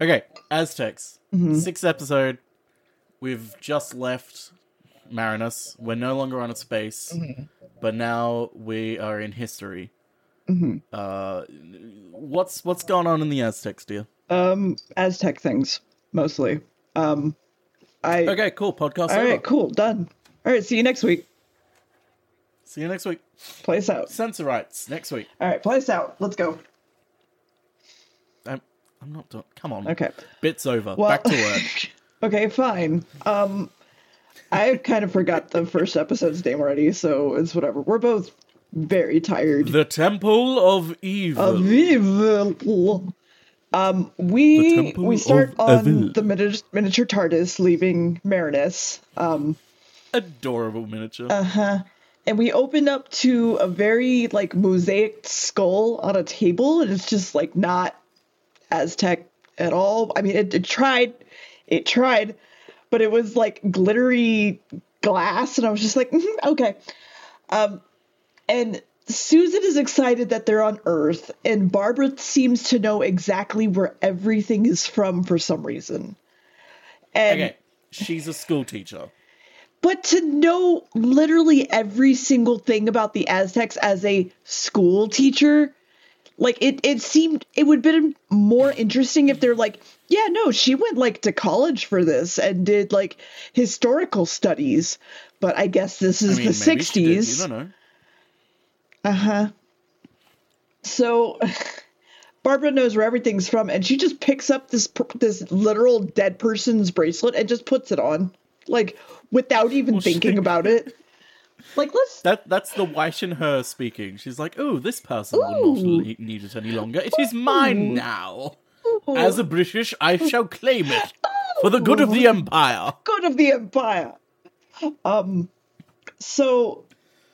Okay, Aztecs. Sixth episode. We've just left Marinus. We're no longer on a space, but now we are in history. Uh, what's what's going on in the Aztecs, Deer? Um, Aztec things mostly. Um, I. Okay, cool. Podcast. All over. right, cool, done. All right, see you next week. See you next week. Place out. Censor rights next week. All right, place out. Let's go. I'm, not done. Come on. Okay. Bits over. Well, Back to work. okay, fine. Um, I kind of forgot the first episode's name already, so it's whatever. We're both very tired. the Temple of Evil. Of evil. Um, we we start on Evil. the mini- miniature TARDIS leaving Marinus. Um, Adorable miniature. Uh, huh. and we open up to a very like mosaic skull on a table, and it's just like not Aztec at all. I mean, it, it tried, it tried, but it was like glittery glass, and I was just like, "Mhm, okay. Um, and Susan is excited that they're on Earth, and Barbara seems to know exactly where everything is from for some reason. And okay, she's a school teacher. but to know literally every single thing about the Aztecs as a school teacher, like it, it seemed it would have been more interesting if they're like, yeah, no, she went like to college for this and did like historical studies. But I guess this is I mean, the maybe '60s. You don't know. Uh huh. So Barbara knows where everything's from, and she just picks up this this literal dead person's bracelet and just puts it on, like without even Well, she- thinking about it. Like let's That that's the white in her speaking. She's like, "Oh, this person will not le- need it any longer. It is mine now. As a British, I shall claim it for the good of the empire." good of the empire. Um, so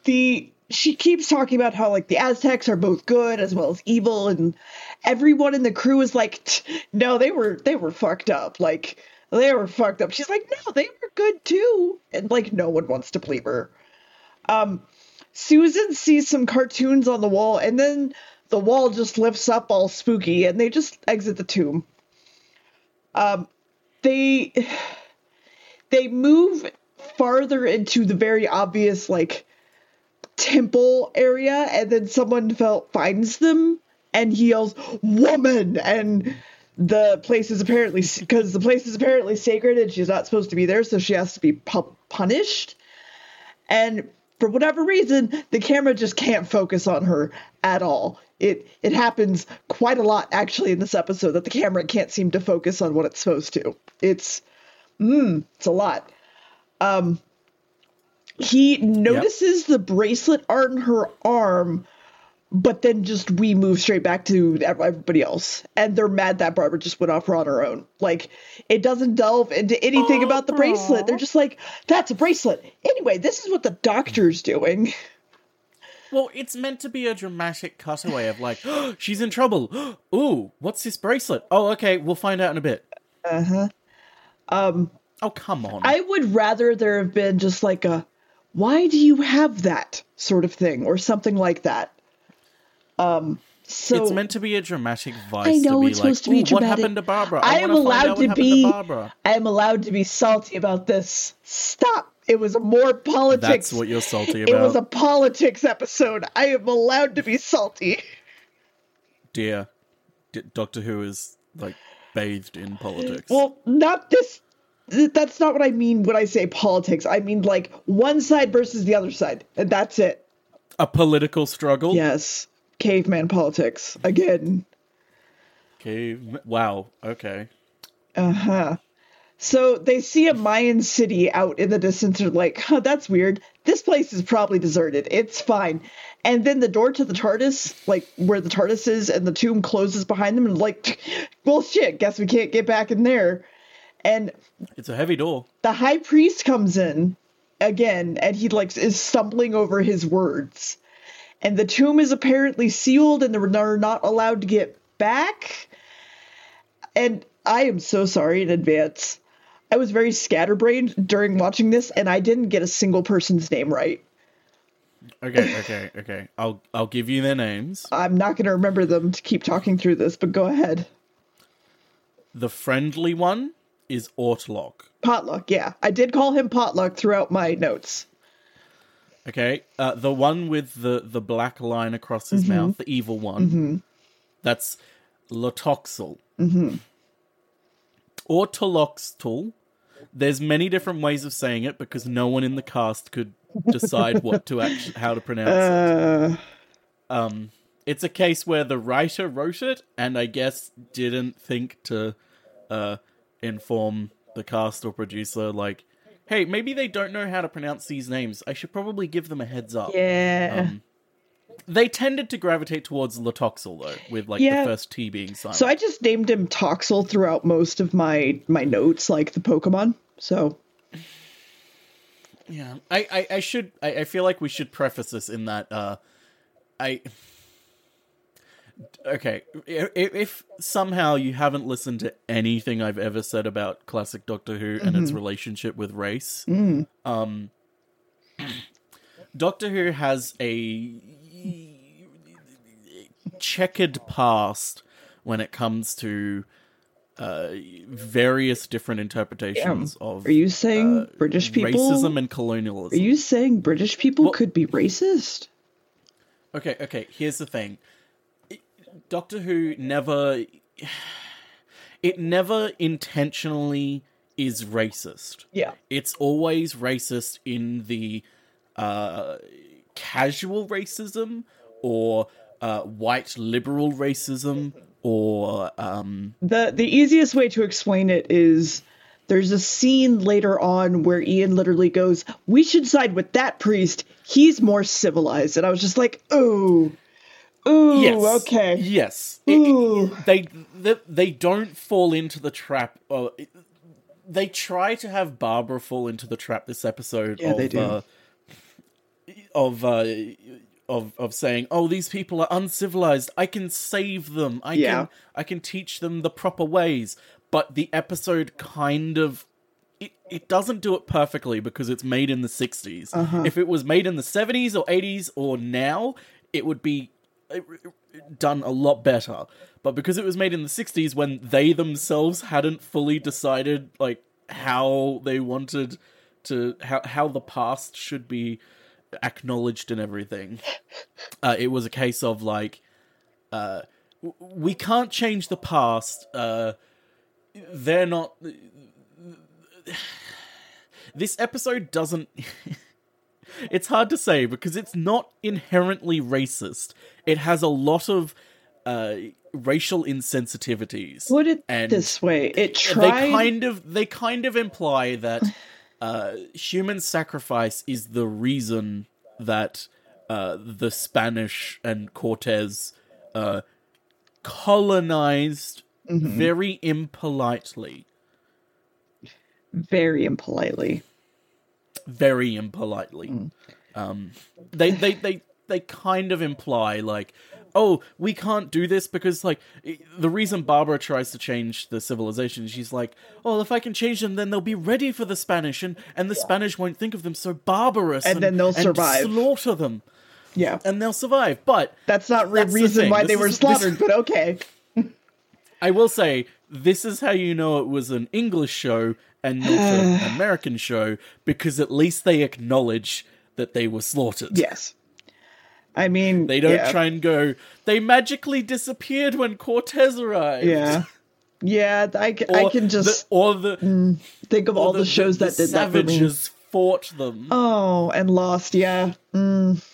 the she keeps talking about how like the Aztecs are both good as well as evil, and everyone in the crew is like, no, they were they were fucked up. Like they were fucked up. She's like, no, they were good too, and like no one wants to believe her. Um, Susan sees some cartoons on the wall, and then the wall just lifts up all spooky, and they just exit the tomb. Um, they they move farther into the very obvious like temple area and then someone felt finds them and he yells woman and the place is apparently because the place is apparently sacred and she's not supposed to be there so she has to be pu- punished and for whatever reason the camera just can't focus on her at all. It it happens quite a lot actually in this episode that the camera can't seem to focus on what it's supposed to. It's mm, it's a lot. Um he notices the bracelet on her arm but then just we move straight back to everybody else. And they're mad that barbara just went off on her own. Like it doesn't delve into anything about the bracelet. They're just like that's a bracelet. Anyway this is what the doctor's doing. Well, it's meant to be a dramatic cutaway of like, she's in trouble. Ooh, what's this bracelet? Oh, okay, we'll find out in a bit. uh-huh. Um Oh, come on. i would rather there have been just like a why do you have that? sort of thing or something like that um so it's meant to be a dramatic vice. I know to be it's like, supposed to be dramatic. What happened to Barbara? I I, am want to find allowed to be. to Barbara. I am allowed to be salty about this. Stop. It was a more politics. That's what you're salty about. It was a politics episode. I am allowed to be salty. Deer. D- Doctor Who is like bathed in politics. Well, not this. th- That's not what I mean when I say politics. I mean like one side versus the other side, and that's it. a political struggle. Yes, caveman politics again. Okay. Wow. Okay. Uh huh. So they see a Mayan city out in the distance. They're like, huh, that's weird. This place is probably deserted. It's fine. And then the door to the TARDIS, like where the TARDIS is, and the tomb closes behind them, and like, well, shit, guess we can't get back in there. And It's a heavy door. the high priest comes in again, and he like is stumbling over his words. And the tomb is apparently sealed, and they're not allowed to get back. And I am so sorry in advance. I was very scatterbrained during watching this, and I didn't get a single person's name right. Okay. Okay. Okay. I'll I'll give you their names. I'm not going to remember them to keep talking through this, but go ahead. the friendly one is Autloc. Potluck, yeah. I did call him Potluck throughout my notes. Okay, uh, the one with the the black line across his mouth, the evil one. That's Lotoxel. Mm-hmm. Or Toloxtul. There's many different ways of saying it because no one in the cast could decide what to actually how to pronounce it. Uh, Um, it's a case where the writer wrote it and I guess didn't think to uh, inform the cast or producer, like, hey, maybe they don't know how to pronounce these names. I should probably give them a heads up. yeah. Um, they tended to gravitate towards Latoxel though, with like Yeah. the first T being silent. so I just named him Toxel throughout most of my my notes, like the Pokemon. So Yeah, I, I, I should. I, I feel like we should preface this in that. Uh, I. Okay, if, if somehow you haven't listened to anything I've ever said about classic Doctor Who and its relationship with race, um, Doctor Who has a checkered past when it comes to uh, various different interpretations of are you saying uh, British people racism and colonialism. Are you saying British people Well- could be racist? Okay, okay. Here's the thing. Doctor Who never. It never intentionally is racist. Yeah. It's always racist in the uh, casual racism or uh, white liberal racism or um, The the easiest way to explain it is there's a scene later on where Ian literally goes, "We should side with that priest. He's more civilized." And I was just like, "Ooh. Ooh, yes, okay." yes. It- Ooh. they, they they don't fall into the trap. They try to have Barbara fall into the trap this episode. Yeah, of, they do. Uh, of uh, of of saying, "Oh, these people are uncivilized. I can save them. I Yeah. can I can teach them the proper ways." But the episode kind of it, it doesn't do it perfectly because it's made in the 60s. Uh-huh. If it was made in the 70s or 80s or now, it would be done a lot better. But because it was made in the 60s when they themselves hadn't fully decided like how they wanted to how how the past should be acknowledged and everything. Uh, it was a case of like uh we can't change the past. Uh they're not this episode doesn't it's hard to say because it's not inherently racist it has a lot of uh racial insensitivities Put it and this way, it they kind of they kind of imply that uh human sacrifice is the reason that uh the spanish and cortez uh colonized Mm-hmm. very impolitely very impolitely. Very impolitely. Mm. Um, they they they they kind of imply like, oh, we can't do this because like the reason Barbara tries to change the civilization, she's like, oh, if I can change them, then they'll be ready for the Spanish, and and the Spanish won't think of them so barbarous, And then they'll survive. slaughter them, Yeah. and they'll survive. But That's not the That's the reason why This they were is- this- slaughtered, but okay. I will say this is how you know it was an English show and not an American show because at least they acknowledge that they were slaughtered. Yes. I mean, They don't yeah. try and go, they magically disappeared when Cortez arrived. Yeah. Yeah, I, I can just the, or the think of all the, shows that did that me. savages fought them, Oh, and Lost, yeah. Mm,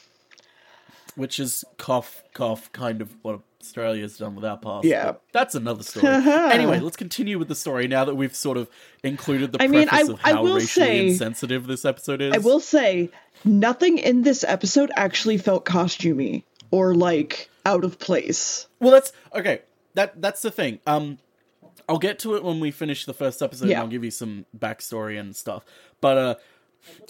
which is cough cough kind of what Australia's done with our past. Yeah. That's another story. anyway, let's continue with the story now that we've sort of included the I mean, preface I- of I how will racially say- insensitive this episode is. I will say, nothing in this episode actually felt costumey or like out of place. Well, that's okay. That that's the thing. Um, I'll get to it when we finish the first episode. Yeah. and I'll give you some backstory and stuff. But uh,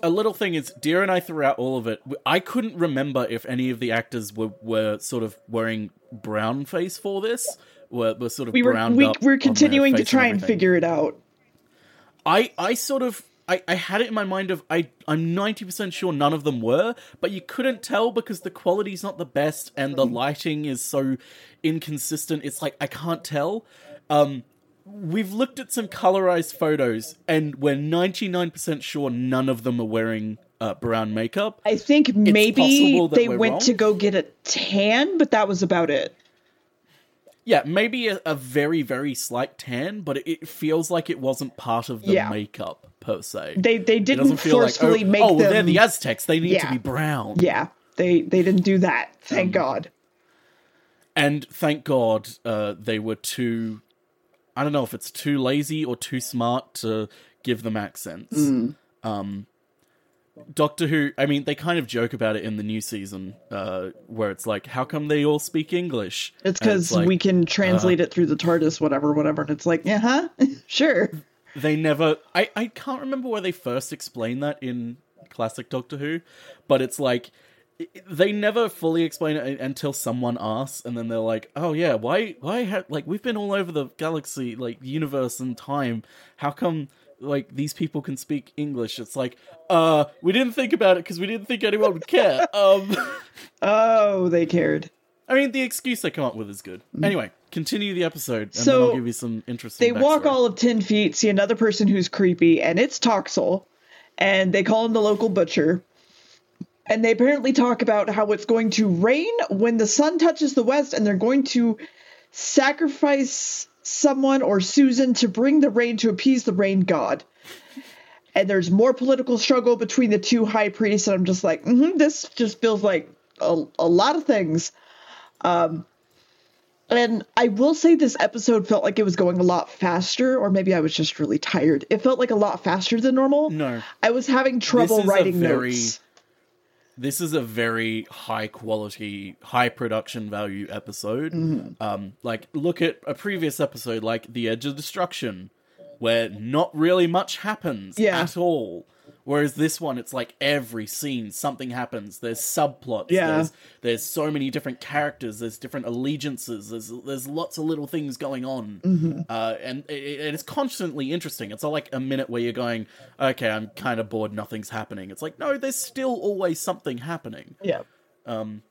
a little thing is, Deer and I throughout all of it, I couldn't remember if any of the actors were were sort of wearing brown face for this. Were, were sort of We were browned we up we're continuing to try and everything. figure it out. I I sort of I, I had it in my mind of I I'm ninety percent sure none of them were, but you couldn't tell because the quality's not the best and the lighting is so inconsistent. It's like I can't tell. Um, we've looked at some colorized photos, and we're ninety nine percent sure none of them are wearing uh, brown makeup. I think maybe they went wrong. to go get a tan, but that was about it. Yeah, maybe a, a very very slight tan, but it, it feels like it wasn't part of the Yeah. makeup per se. They they didn't doesn't like forcefully oh, make oh them. they're the Aztecs. They need to be brown. yeah, they they didn't do that. Um, Thank God. And thank God uh, they were too. I don't know if it's too lazy or too smart to give them accents. Mm. Um, Doctor Who, I mean, they kind of joke about it in the new season, uh, where it's like, how come they all speak English? It's because like, we can uh, translate it through the TARDIS, whatever, whatever. And it's like, yeah, huh? sure. they never. I, I can't remember where they first explained that in classic Doctor Who, but it's like. They never fully explain it until someone asks, and then they're like, "Oh yeah, why? Why? Ha- like we've been all over the galaxy, like universe and time. How come like these people can speak English?" It's like, uh, we didn't think about it because we didn't think anyone would care. um, Oh, they cared. I mean, the excuse they come up with is good. Anyway, continue the episode, and then So, I'll give you some interesting. They walk all of 10 feet, see another person who's creepy, and it's Toxel. And they call him the local butcher. And they apparently talk about how it's going to rain when the sun touches the west, and they're going to sacrifice someone or Susan to bring the rain to appease the rain god. And there's more political struggle between the two high priests, and I'm just like, hmm this just feels like a, a lot of things. And I will say this episode felt like it was going a lot faster, or maybe I was just really tired. It felt like a lot faster than normal. No. I was having trouble writing very- notes. This is a very high quality, high production value episode. Mm-hmm. Um, like look at a previous episode, like The Edge of Destruction, where not really much happens Yeah. at all. Whereas this one, it's like every scene something happens. There's subplots. Yeah. There's there's so many different characters. There's different allegiances. There's there's lots of little things going on, Mm-hmm. uh, and it, it- it's constantly interesting. It's not like a minute where you're going, okay, I'm kind of bored. Nothing's happening. It's like no, there's still always something happening. Yeah. Um.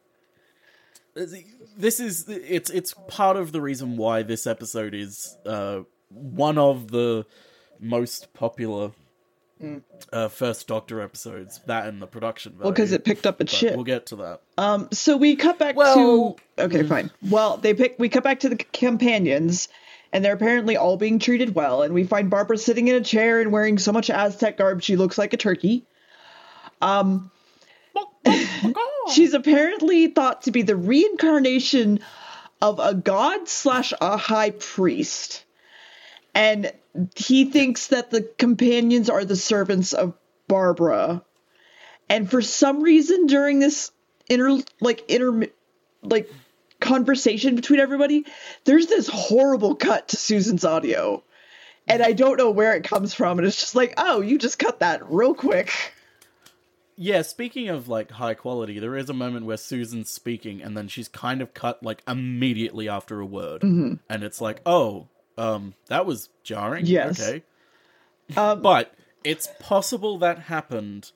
This is it's it's part of the reason why this episode is uh, one of the most popular. Uh, first Doctor episodes, that and the production value. Well, because it picked up a But shit. We'll get to that. Um, so we cut back Well- to okay, fine. Well, they pick. We cut back to the companions, and they're apparently all being treated well. And we find Barbara sitting in a chair and wearing so much Aztec garb she looks like a turkey. Um, she's apparently thought to be the reincarnation of a god slash a high priest, and he thinks that the companions are the servants of Barbara. And for some reason during this inter like inter like conversation between everybody, there's this horrible cut to Susan's audio. And I don't know where it comes from, and it's just like, oh, you just cut that real quick. Yeah, speaking of like high quality, there is a moment where Susan's speaking and then she's kind of cut like immediately after a word. Mm-hmm. And it's like, oh, um, that was jarring. Yes. Okay. Um, But it's possible that happened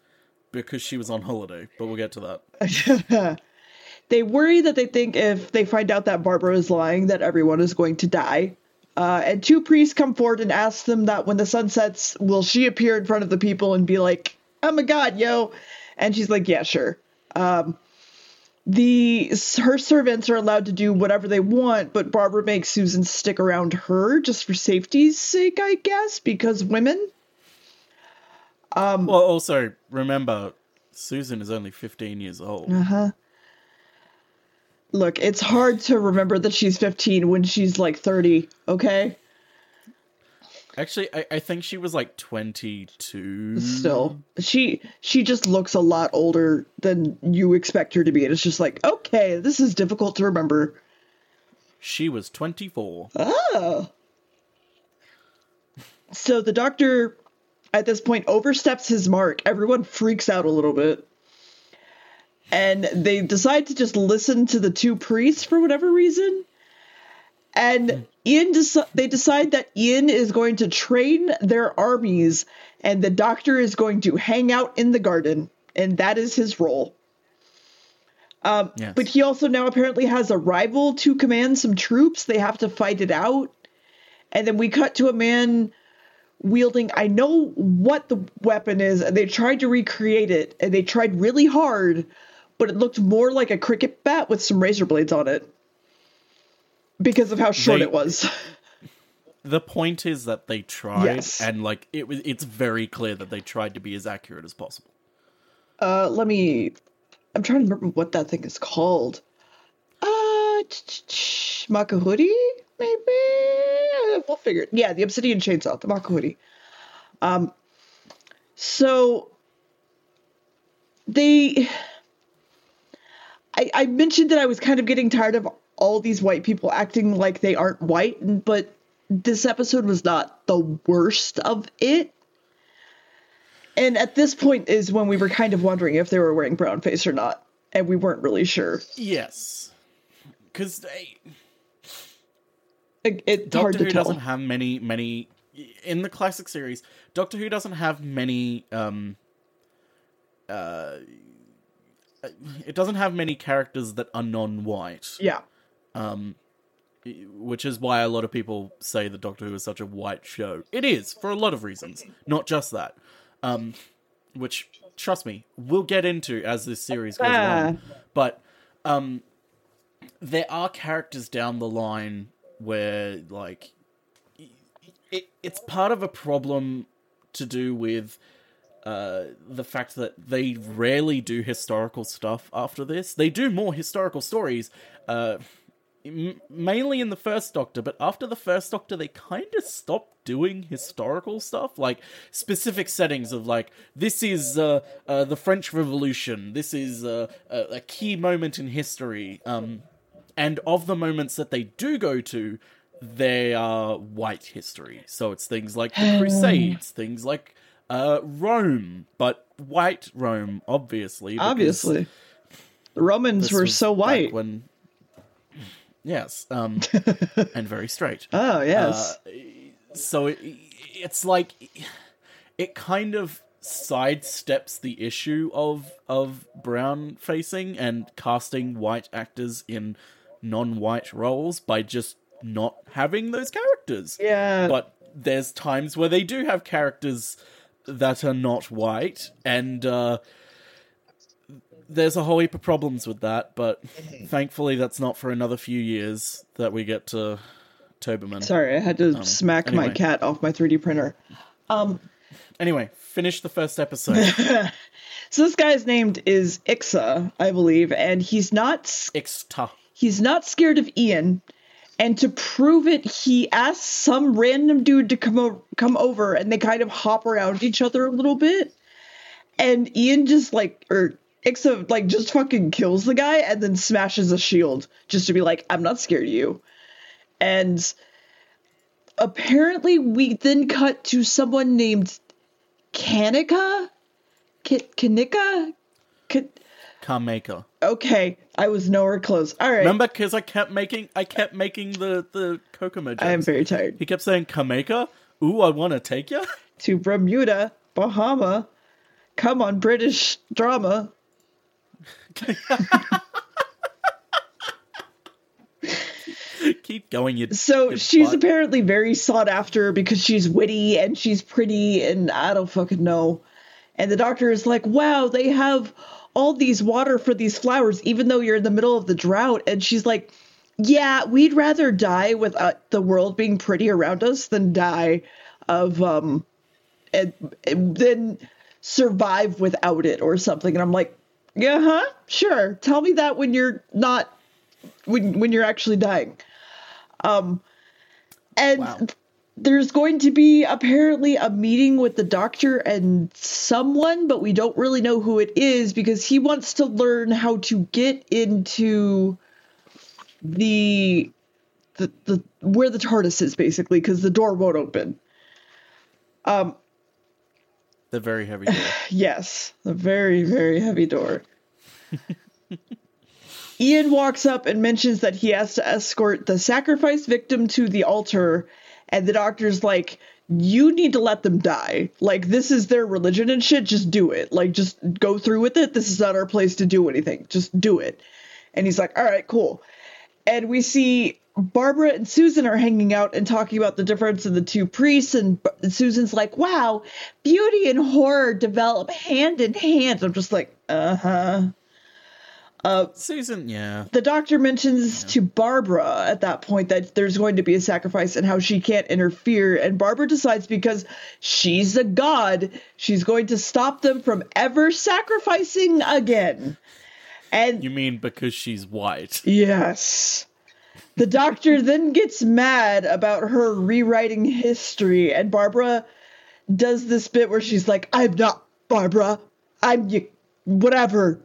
because she was on holiday, but we'll get to that. they worry that they think if they find out that Barbara is lying, that everyone is going to die. Uh, and two priests come forward and ask them that when the sun sets, will she appear in front of the people and be like, "I'm a god, yo," and she's like, "Yeah, sure." Um, the her servants are allowed to do whatever they want, but Barbara makes Susan stick around her just for safety's sake, I guess, because women. Um, well, also remember, Susan is only 15 years old. Uh-huh. Look, it's hard to remember that she's 15 when she's like 30, okay? Actually, I, I think she was like 22. Still. She she just looks a lot older than you expect her to be. And it's just like, okay, this is difficult to remember. She was 24. Oh. So the doctor at this point oversteps his mark. Everyone freaks out a little bit. And they decide to just listen to the two priests for whatever reason. And Ian deci- they decide that Ian is going to train their armies and the doctor is going to hang out in the garden and that is his role. Um, Yes. But he also now apparently has a rival to command some troops. They have to fight it out. And then we cut to a man wielding I know what the weapon is and they tried to recreate it and they tried really hard, but it looked more like a cricket bat with some razor blades on it. Because of how short They- it was. The point is that they tried, Yes. and like it was, it's very clear that they tried to be as accurate as possible. Uh, let me. I'm trying to remember what that thing is called. Uh, Makahudi, maybe. We'll figure it. Yeah, the Obsidian Chainsaw, the Makahudi. Um, so they. I, I mentioned that I was kind of getting tired of all these white people acting like they aren't white, but this episode was not the worst of it. And at this point is when we were kind of wondering if they were wearing brown face or not, and we weren't really sure. Yes, because they... It, it's Doctor hard Who tell. doesn't have many many in the classic series. Doctor Who doesn't have many. Um, uh, it doesn't have many characters that are non-white. Yeah. Um, which is why a lot of people say that Doctor Who is such a white show. It is for a lot of reasons, not just that. Um, which trust me, we'll get into as this series goes Ah. along. But um, there are characters down the line where like it, it's part of a problem to do with uh, the fact that they rarely do historical stuff after this. They do more historical stories, uh, m- mainly in the first Doctor, but after the first Doctor, they kind of stopped doing historical stuff, like specific settings of like this is uh, uh, the French Revolution, this is uh, a, a key moment in history, um, and of the moments that they do go to. They are white history, so it's things like the Crusades, things like uh, Rome, but white Rome, obviously. Obviously. The Romans were so white. when. Yes, um, and very straight. Oh, yes. Uh, so it, it's like it kind of sidesteps the issue of of brown facing and casting white actors in non-white roles by just not having those characters yeah. but there's times where they do have characters that are not white and uh there's a whole heap of problems with that but thankfully that's not for another few years that we get to Toberman. Sorry, I had to smack my cat off my 3D printer. Um, Anyway, finish the first episode. so this guy's named is Ixa, I believe, and he's not Ixta. he's not scared of Ian. And to prove it, he asks some random dude to come o- come over, and they kind of hop around each other a little bit. And Ian just like, or Ixa like just fucking kills the guy, and then smashes a shield just to be like, "I'm not scared of you." And apparently, we then cut to someone named Kanika, K- Kanika. Ka- Cameca. okay, I was nowhere close. All right, Remember, because I kept making, I kept making the the Kokomo jokes. I am very tired. He kept saying Cameca. Ooh, I want to take you. to Bermuda, Bahama. Come on, British drama. Keep going, you. So you she's butt. apparently very sought after because she's witty and she's pretty and I don't fucking know. And the doctor is like, wow, they have all these water for these flowers, even though you're in the middle of the drought. And she's like, yeah, we'd rather die with uh, the world being pretty around us than die of, um, and, and then survive without it or something. And I'm like, yeah, huh? Sure. Tell me that when you're not, when, when you're actually dying. Um, and Wow. there's going to be apparently a meeting with the doctor and someone, but we don't really know who it is because he wants to learn how to get into the the, the where the TARDIS is basically because the door won't open. Um, the very heavy door. Yes, the very, very heavy door. Ian walks up and mentions that he has to escort the sacrifice victim to the altar, and the doctor's like, You need to let them die. Like, this is their religion and shit. Just do it. Like, just go through with it. This is not our place to do anything. Just do it. And he's like, All right, cool. And we see Barbara and Susan are hanging out and talking about the difference in the two priests, and Susan's like, "Wow, beauty and horror develop hand in hand." I'm just like, "Uh huh." Uh, Susan, yeah. the doctor mentions to Barbara at that point that there's going to be a sacrifice and how she can't interfere. And Barbara decides because she's a god, she's going to stop them from ever sacrificing again. And You mean because she's white? yes. The doctor then gets mad about her rewriting history, and Barbara does this bit where she's like, I'm not Barbara. I'm y- whatever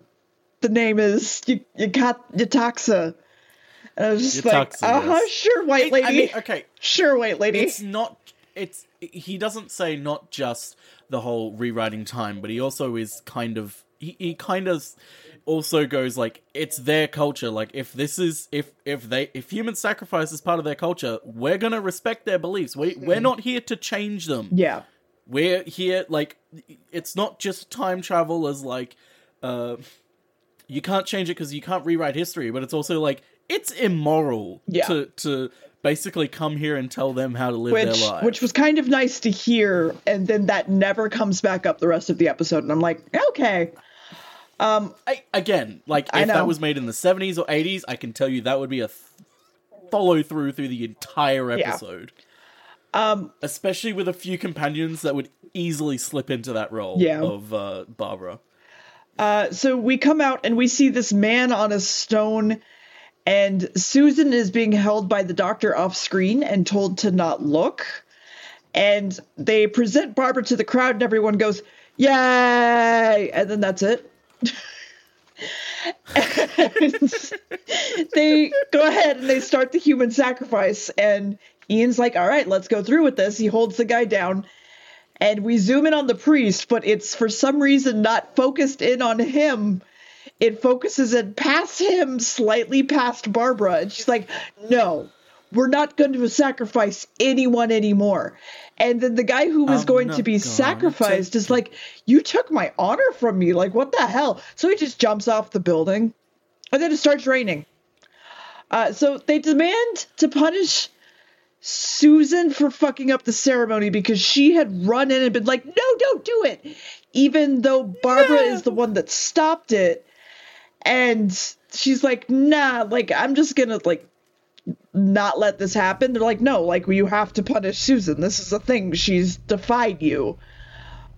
the name is. Y- Ykat- Yetaxa. And I was just like, uh huh, yes. sure, white It- lady. I mean, okay, sure, white lady. it's not. It's he doesn't say not just the whole rewriting time, but he also is kind of he, he kind of also goes like it's their culture. Like if this is if if they if human sacrifice is part of their culture, we're gonna respect their beliefs. We we're not here to change them. yeah. we're here like it's not just time travel as like uh you can't change it because you can't rewrite history but it's also like it's immoral Yeah. to to basically come here and tell them how to live Which, their life. which was kind of nice to hear, and then that never comes back up the rest of the episode, and I'm like, okay, I, again like if that was made in the 70s or 80s i can tell you that would be a th- follow through through the entire Yeah. episode um especially with a few companions that would easily slip into that role Yeah. of uh barbara Uh, so we come out and we see this man on a stone, and Susan is being held by the doctor off screen and told to not look. And they present Barbara to the crowd, and everyone goes, Yay! And then that's it. They go ahead and they start the human sacrifice. And Ian's like, All right, let's go through with this. He holds the guy down and we zoom in on the priest, but it's for some reason not focused in on him. It focuses in past him, slightly past Barbara, and she's like, "No, we're not going to sacrifice anyone anymore." And then the guy who was I'm going to be going sacrificed to- is like, "You took my honor from me. Like, what the hell?" So he just jumps off the building, and then it starts raining. Uh, so they demand to punish Susan for fucking up the ceremony because she had run in and been like, no, don't do it. Even though Barbara is the one that stopped it. And she's like, nah, like, I'm just gonna, like, not let this happen. They're like, no, like, you have to punish Susan. This is a thing. She's defied you.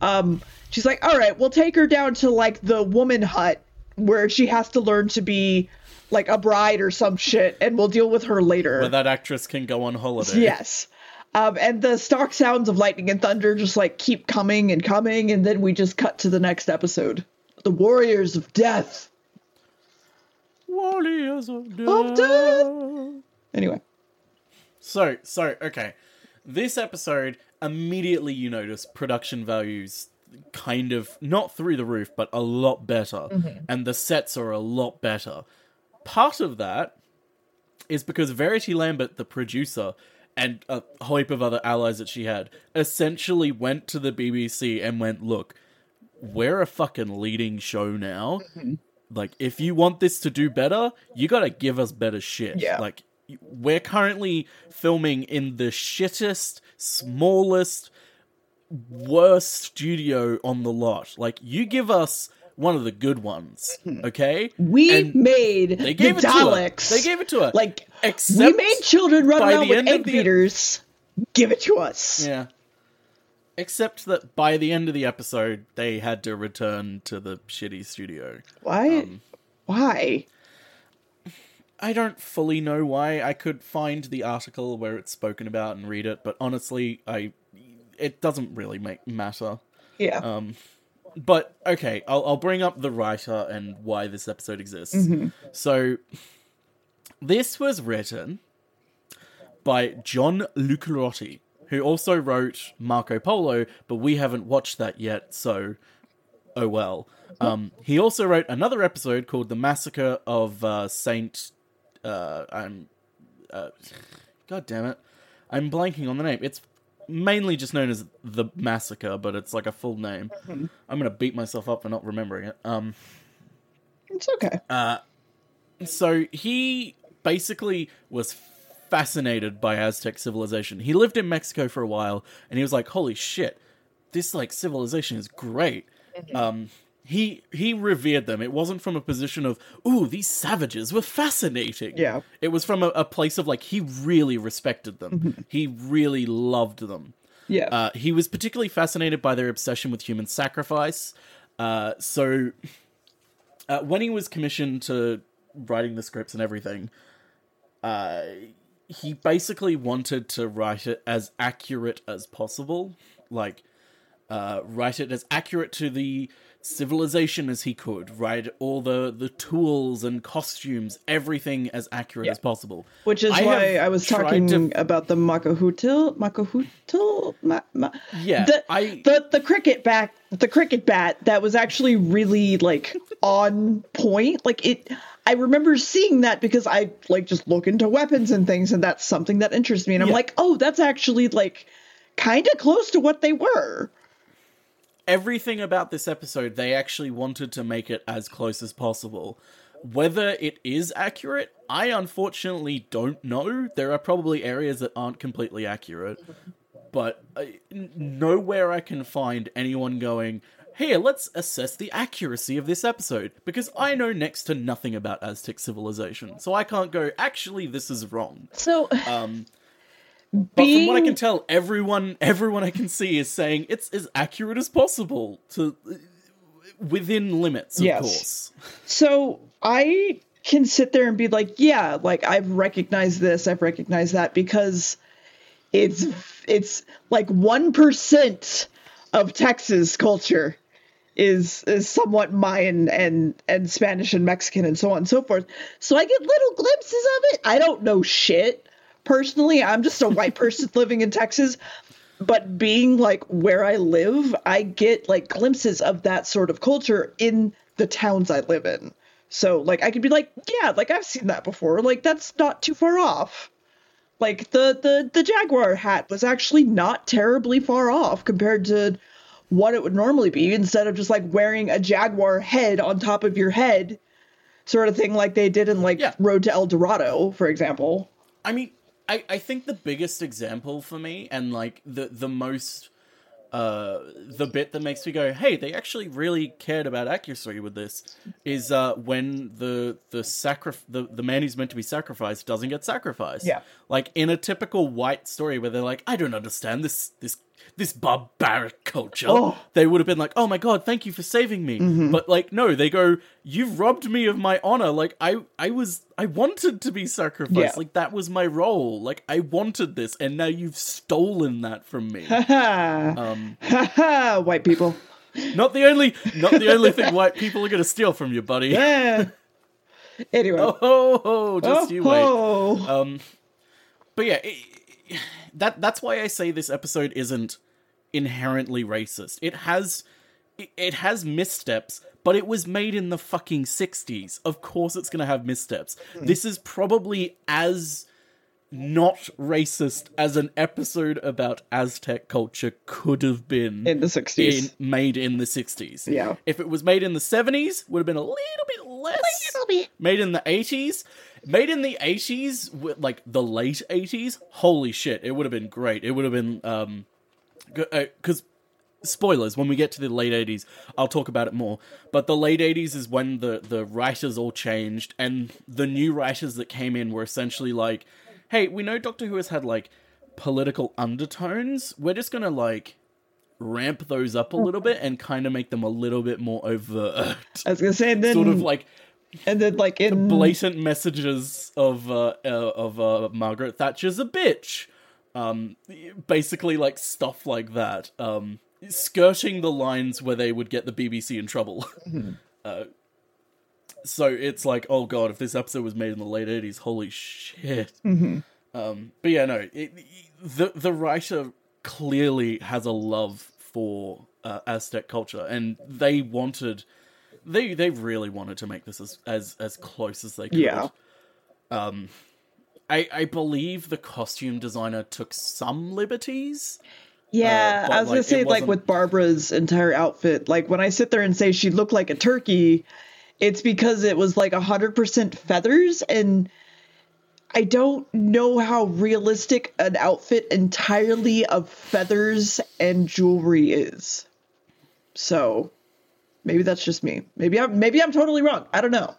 Um, she's like, all right, we'll take her down to, like, the woman hut where she has to learn to be, like, a bride or some shit, and we'll deal with her later. where that actress can go on holiday Yes. Um, and the stock sounds of lightning and thunder just like keep coming and coming, and then we just cut to the next episode. The Warriors of Death. Warriors of death. Of death. Anyway, So, so okay. This episode immediately you notice production values kind of not through the roof, but a lot better, and the sets are a lot better. Part of that is because Verity Lambert, the producer, and a whole heap of other allies that she had, essentially went to the BBC and went, "Look, we're a fucking leading show now. Mm-hmm. Like, if you want this to do better, you gotta give us better shit. Yeah. Like, we're currently filming in the shittest, smallest, worst studio on the lot. Like, you give us one of the good ones, okay? we And made they gave the it to her. Daleks. They gave it to her. like Except we made children run around the with egg beaters. Give it to us. Yeah. Except that by the end of the episode, they had to return to the shitty studio. Why? Um, Why? I don't fully know why. I could find the article where it's spoken about and read it, but honestly, I it doesn't really make matter. Yeah. Um, but okay, I'll I'll bring up the writer and why this episode exists. Mm-hmm. So, this was written by John Lucarotti, who also wrote Marco Polo, but we haven't watched that yet, so oh well. Um, he also wrote another episode called "The Massacre of uh, Saint." Uh, I'm, uh, God damn it, I'm blanking on the name. It's mainly just known as the Massacre, but it's like a full name. I'm gonna beat myself up for not remembering it. Um, it's okay. Uh, so he basically was fascinated by Aztec civilization. He lived in Mexico for a while, and he was like, "Holy shit, this like civilization is great." Um, he he revered them. It wasn't from a position of, "Ooh, these savages were fascinating." Yeah. it was from a, a place of like he really respected them. He really loved them. Yeah. Uh, he was particularly fascinated by their obsession with human sacrifice. Uh, so, uh, when he was commissioned to writing the scripts and everything, uh, he basically wanted to write it as accurate as possible. Like, uh, write it as accurate to the civilization as he could. Write all the the tools and costumes, everything as accurate Yeah. as possible. Which is I why I was talking to- about the Makahutil, Makahutil, ma, ma, Yeah, the, I the the cricket bat, the cricket bat that was actually really like on point. Like it, I remember seeing that because I like just look into weapons and things, and that's something that interests me. And I'm Yeah. like, oh, that's actually like kind of close to what they were. Everything about this episode, they actually wanted to make it as close as possible. Whether it is accurate, I unfortunately don't know. There are probably areas that aren't completely accurate, but uh, nowhere I can find anyone going, here, let's assess the accuracy of this episode, because I know next to nothing about Aztec civilization, so I can't go, actually, this is wrong. So Um, but from what I can tell, everyone everyone I can see is saying it's as accurate as possible to within limits, of Yes. course. So I can sit there and be like, yeah, like I've recognized this, I've recognized that because it's it's like one percent of Texas culture is is somewhat Mayan and and Spanish and Mexican and so on and so forth. So I get little glimpses of it. I don't know shit personally. I'm just a white person living in Texas. But being like where I live, I get like glimpses of that sort of culture in the towns I live in. So like I could be like, yeah, like I've seen that before. Like that's not too far off. Like the the the jaguar hat was actually not terribly far off compared to what it would normally be instead of just like wearing a jaguar head on top of your head sort of thing like they did in like Yeah. Road to El Dorado, for example. I mean, I, I think the biggest example for me and like the the most uh the bit that makes me go, hey, they actually really cared about accuracy with this is uh when the the sacrif the, the man who's meant to be sacrificed doesn't get sacrificed. Yeah. Like in a typical white story where they're like, I don't understand this this this barbaric culture. Oh. They would have been like, "Oh my god, thank you for saving me." Mm-hmm. But like, no, they go, "You've robbed me of my honor. Like, I, I was, I wanted to be sacrificed. Yeah. Like that was my role. Like I wanted this, and now you've stolen that from me." Um, white people. not the only, not the only thing white people are gonna steal from you, buddy. Yeah. Anyway. Oh, ho, ho, just you wait. Oh. Um, but yeah, it, that that's why I say this episode isn't inherently racist. It has it, it has missteps, but it was made in the fucking 60s. Of course it's going to have missteps. Hmm. This is probably as not racist as an episode about Aztec culture could have been in the 60s. in, made in the 60s. Yeah. If it was made in the 70s, would have been a little bit less. A little bit. Made in the 80s, made in the 80s, like the late 80s, holy shit, it would have been great. It would have been um cuz spoilers when we get to the late 80s i'll talk about it more. But the late 80s is when the the writers all changed and the new writers that came in were essentially like hey we know doctor who has had like political undertones. We're just gonna like ramp those up a little bit and kind of make them a little bit more overt. I was gonna say, then sort of like and then like in blatant messages of uh, uh of uh Margaret Thatcher's a bitch. Um basically like stuff like that. Um skirting the lines where they would get the BBC in trouble. uh so it's like, oh god, if this episode was made in the late 80s, holy shit. Um but yeah, no, it, the the writer clearly has a love for uh, Aztec culture and they wanted they they really wanted to make this as as as close as they could. Yeah. Um, I I believe the costume designer took some liberties. Yeah, Uh, I was gonna like, say like with Barbara's entire outfit, like when I sit there and say she looked like a turkey, it's because it was like hundred percent feathers, and I don't know how realistic an outfit entirely of feathers and jewelry is. So maybe that's just me. Maybe I'm maybe I'm totally wrong. I don't know.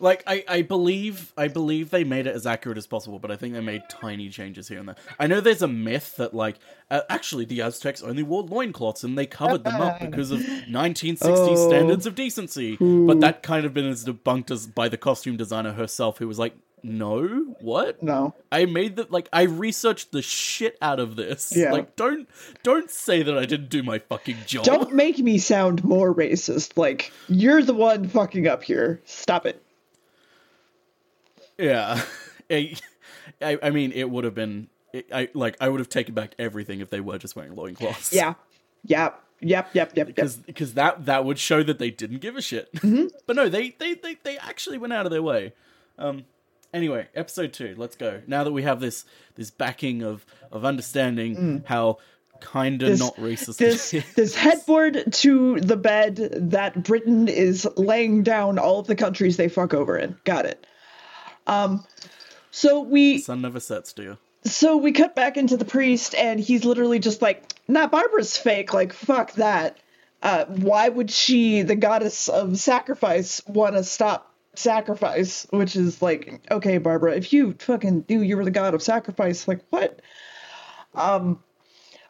Like I, I believe I believe they made it as accurate as possible, but I think they made tiny changes here and there. I know there's a myth that like uh, actually the Aztecs only wore loincloths and they covered them up because of 1960s Oh. standards of decency. But that kind of been as debunked as by the costume designer herself, who was like, "No, what? No. I made that like I researched the shit out of this. Yeah. Like don't don't say that I didn't do my fucking job. Don't make me sound more racist. Like you're the one fucking up here. Stop it. Yeah, I, I I mean, it would have been. I like. I would have taken back everything if they were just wearing loincloths. Yeah. Yep. Yep. Yep. Yep. Yep. because because that that would show that they didn't give a shit. Mm-hmm. but no, they, they they they actually went out of their way. Um. Anyway, episode two. Let's go. Now that we have this this backing of of understanding how kinda Mm. Not racist This this headboard to the bed that Britain is laying down all of the countries they fuck over in. Got it. Um. So we sun never sets, do you? so we cut back into the priest and he's literally just like nah barbara's fake like fuck that uh, why would she the goddess of sacrifice want to stop sacrifice which is like okay barbara if you fucking knew you were the god of sacrifice like what um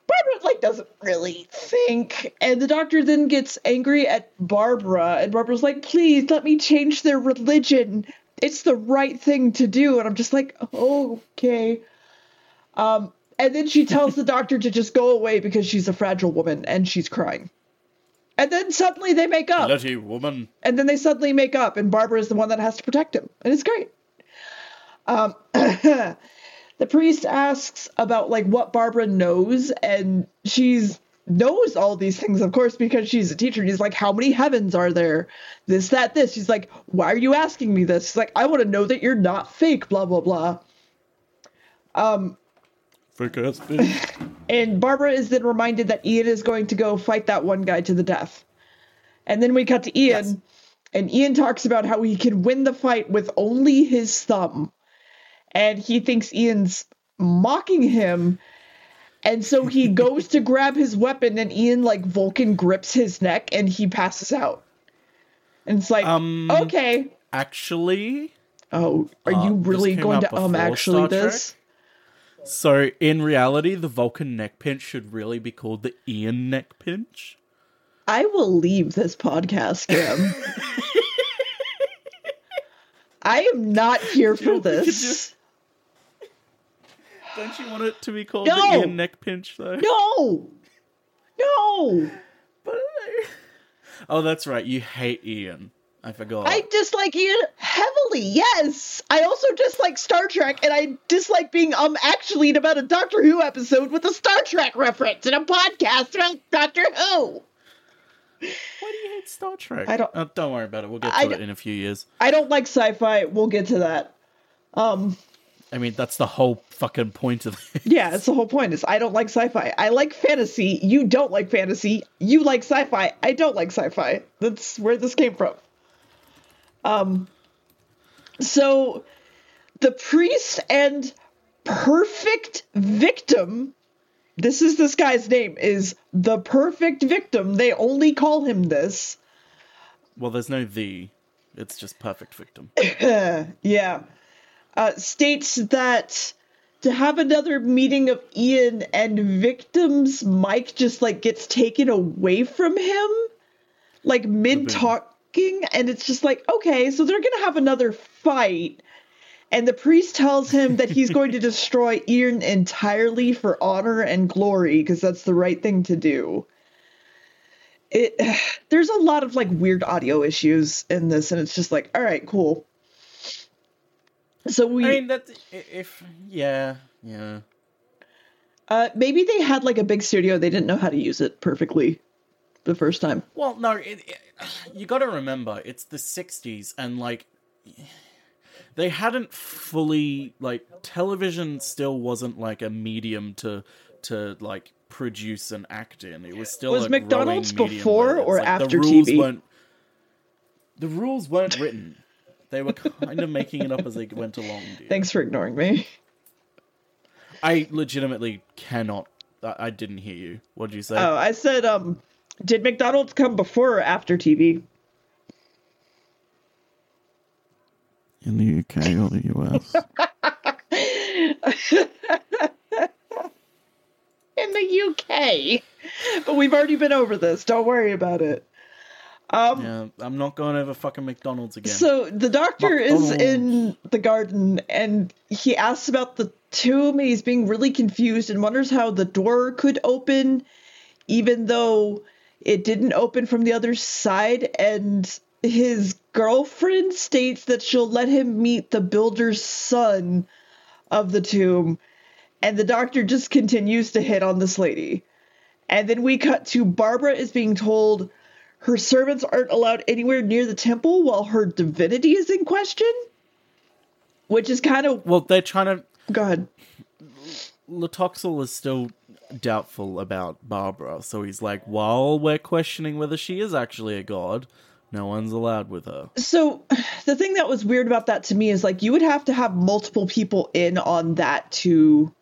Barbara like doesn't really think, and the doctor then gets angry at Barbara, and Barbara's like, "Please let me change their religion. It's the right thing to do." And I'm just like, "Okay." Um, and then she tells the doctor to just go away because she's a fragile woman and she's crying. And then suddenly they make up, Bloody woman. and then they suddenly make up, and Barbara is the one that has to protect him, and it's great. Um, the priest asks about like what Barbara knows, and she's knows all these things, of course, because she's a teacher. And he's like, "How many heavens are there? This, that, this." She's like, "Why are you asking me this?" She's like, "I want to know that you're not fake." Blah blah blah. Um, Fake ass bitch. And Barbara is then reminded that Ian is going to go fight that one guy to the death. And then we cut to Ian, Yes. and Ian talks about how he can win the fight with only his thumb. And he thinks Ian's mocking him. And so he goes to grab his weapon, and Ian, like Vulcan, grips his neck and he passes out. And it's like, Um, okay. Actually, Oh, are uh, you really going to um actually Star this? So in reality, the Vulcan neck pinch should really be called the Ian neck pinch. I will leave this podcast, Gamb. I am not here for this. Don't you want it to be called No! the Ian neck pinch though? No, no. But oh, that's right. You hate Ian. I forgot. I dislike Ian heavily. Yes, I also dislike Star Trek, and I dislike being um actually about a Doctor Who episode with a Star Trek reference in a podcast about Doctor Who. Why do you hate Star Trek? I don't- Oh, don't worry about it. We'll get to I it in a few years. I don't like sci-fi. We'll get to that. Um, I mean, that's the whole fucking point of it. Yeah, that's the whole point. Is I don't like sci-fi. I like fantasy. You don't like fantasy. You like sci-fi. I don't like sci-fi. That's where this came from. Um. So, the priest and perfect victim. This is this guy's name. Is the perfect victim. They only call him this. Well, there's no the. It's just perfect victim. yeah, uh, states that to have another meeting of Ian and victims, Mike just like gets taken away from him, like mid talking, and it's just like okay, so they're gonna have another fight. And the priest tells him that he's going to destroy Ian entirely for honor and glory because that's the right thing to do. It there's a lot of like weird audio issues in this, and it's just like, all right, cool. So we I mean, that if yeah, yeah. uh, maybe they had like a big studio, they didn't know how to use it perfectly the first time. Well, no, it, it, you got to remember it's the '60s, and like they hadn't fully like television still wasn't like a medium to to like produce and act in. It was still Was McDonald's before or like, after the rules TV? Weren't, the rules weren't written. They were kind of making it up as they went along. Thanks for ignoring me. I legitimately cannot. I, I didn't hear you. What did you say? Oh, I said, um, did McDonald's come before or after TV? In the UK or the US? In the UK. But we've already been over this. Don't worry about it. Um, yeah, I'm not going over fucking McDonald's again. So the doctor is in the garden and he asks about the tomb. He's being really confused and wonders how the door could open, even though it didn't open from the other side. And his girlfriend states that she'll let him meet the builder's son of the tomb. And the doctor just continues to hit on this lady. And then we cut to Barbara is being told her servants aren't allowed anywhere near the temple while her divinity is in question. Which is kind of well, they're trying to. Go ahead. Tlotoxl is still doubtful about Barbara, so he's like, while we're questioning whether she is actually a god, no one's allowed with her. So the thing that was weird about that to me is like you would have to have multiple people in on that to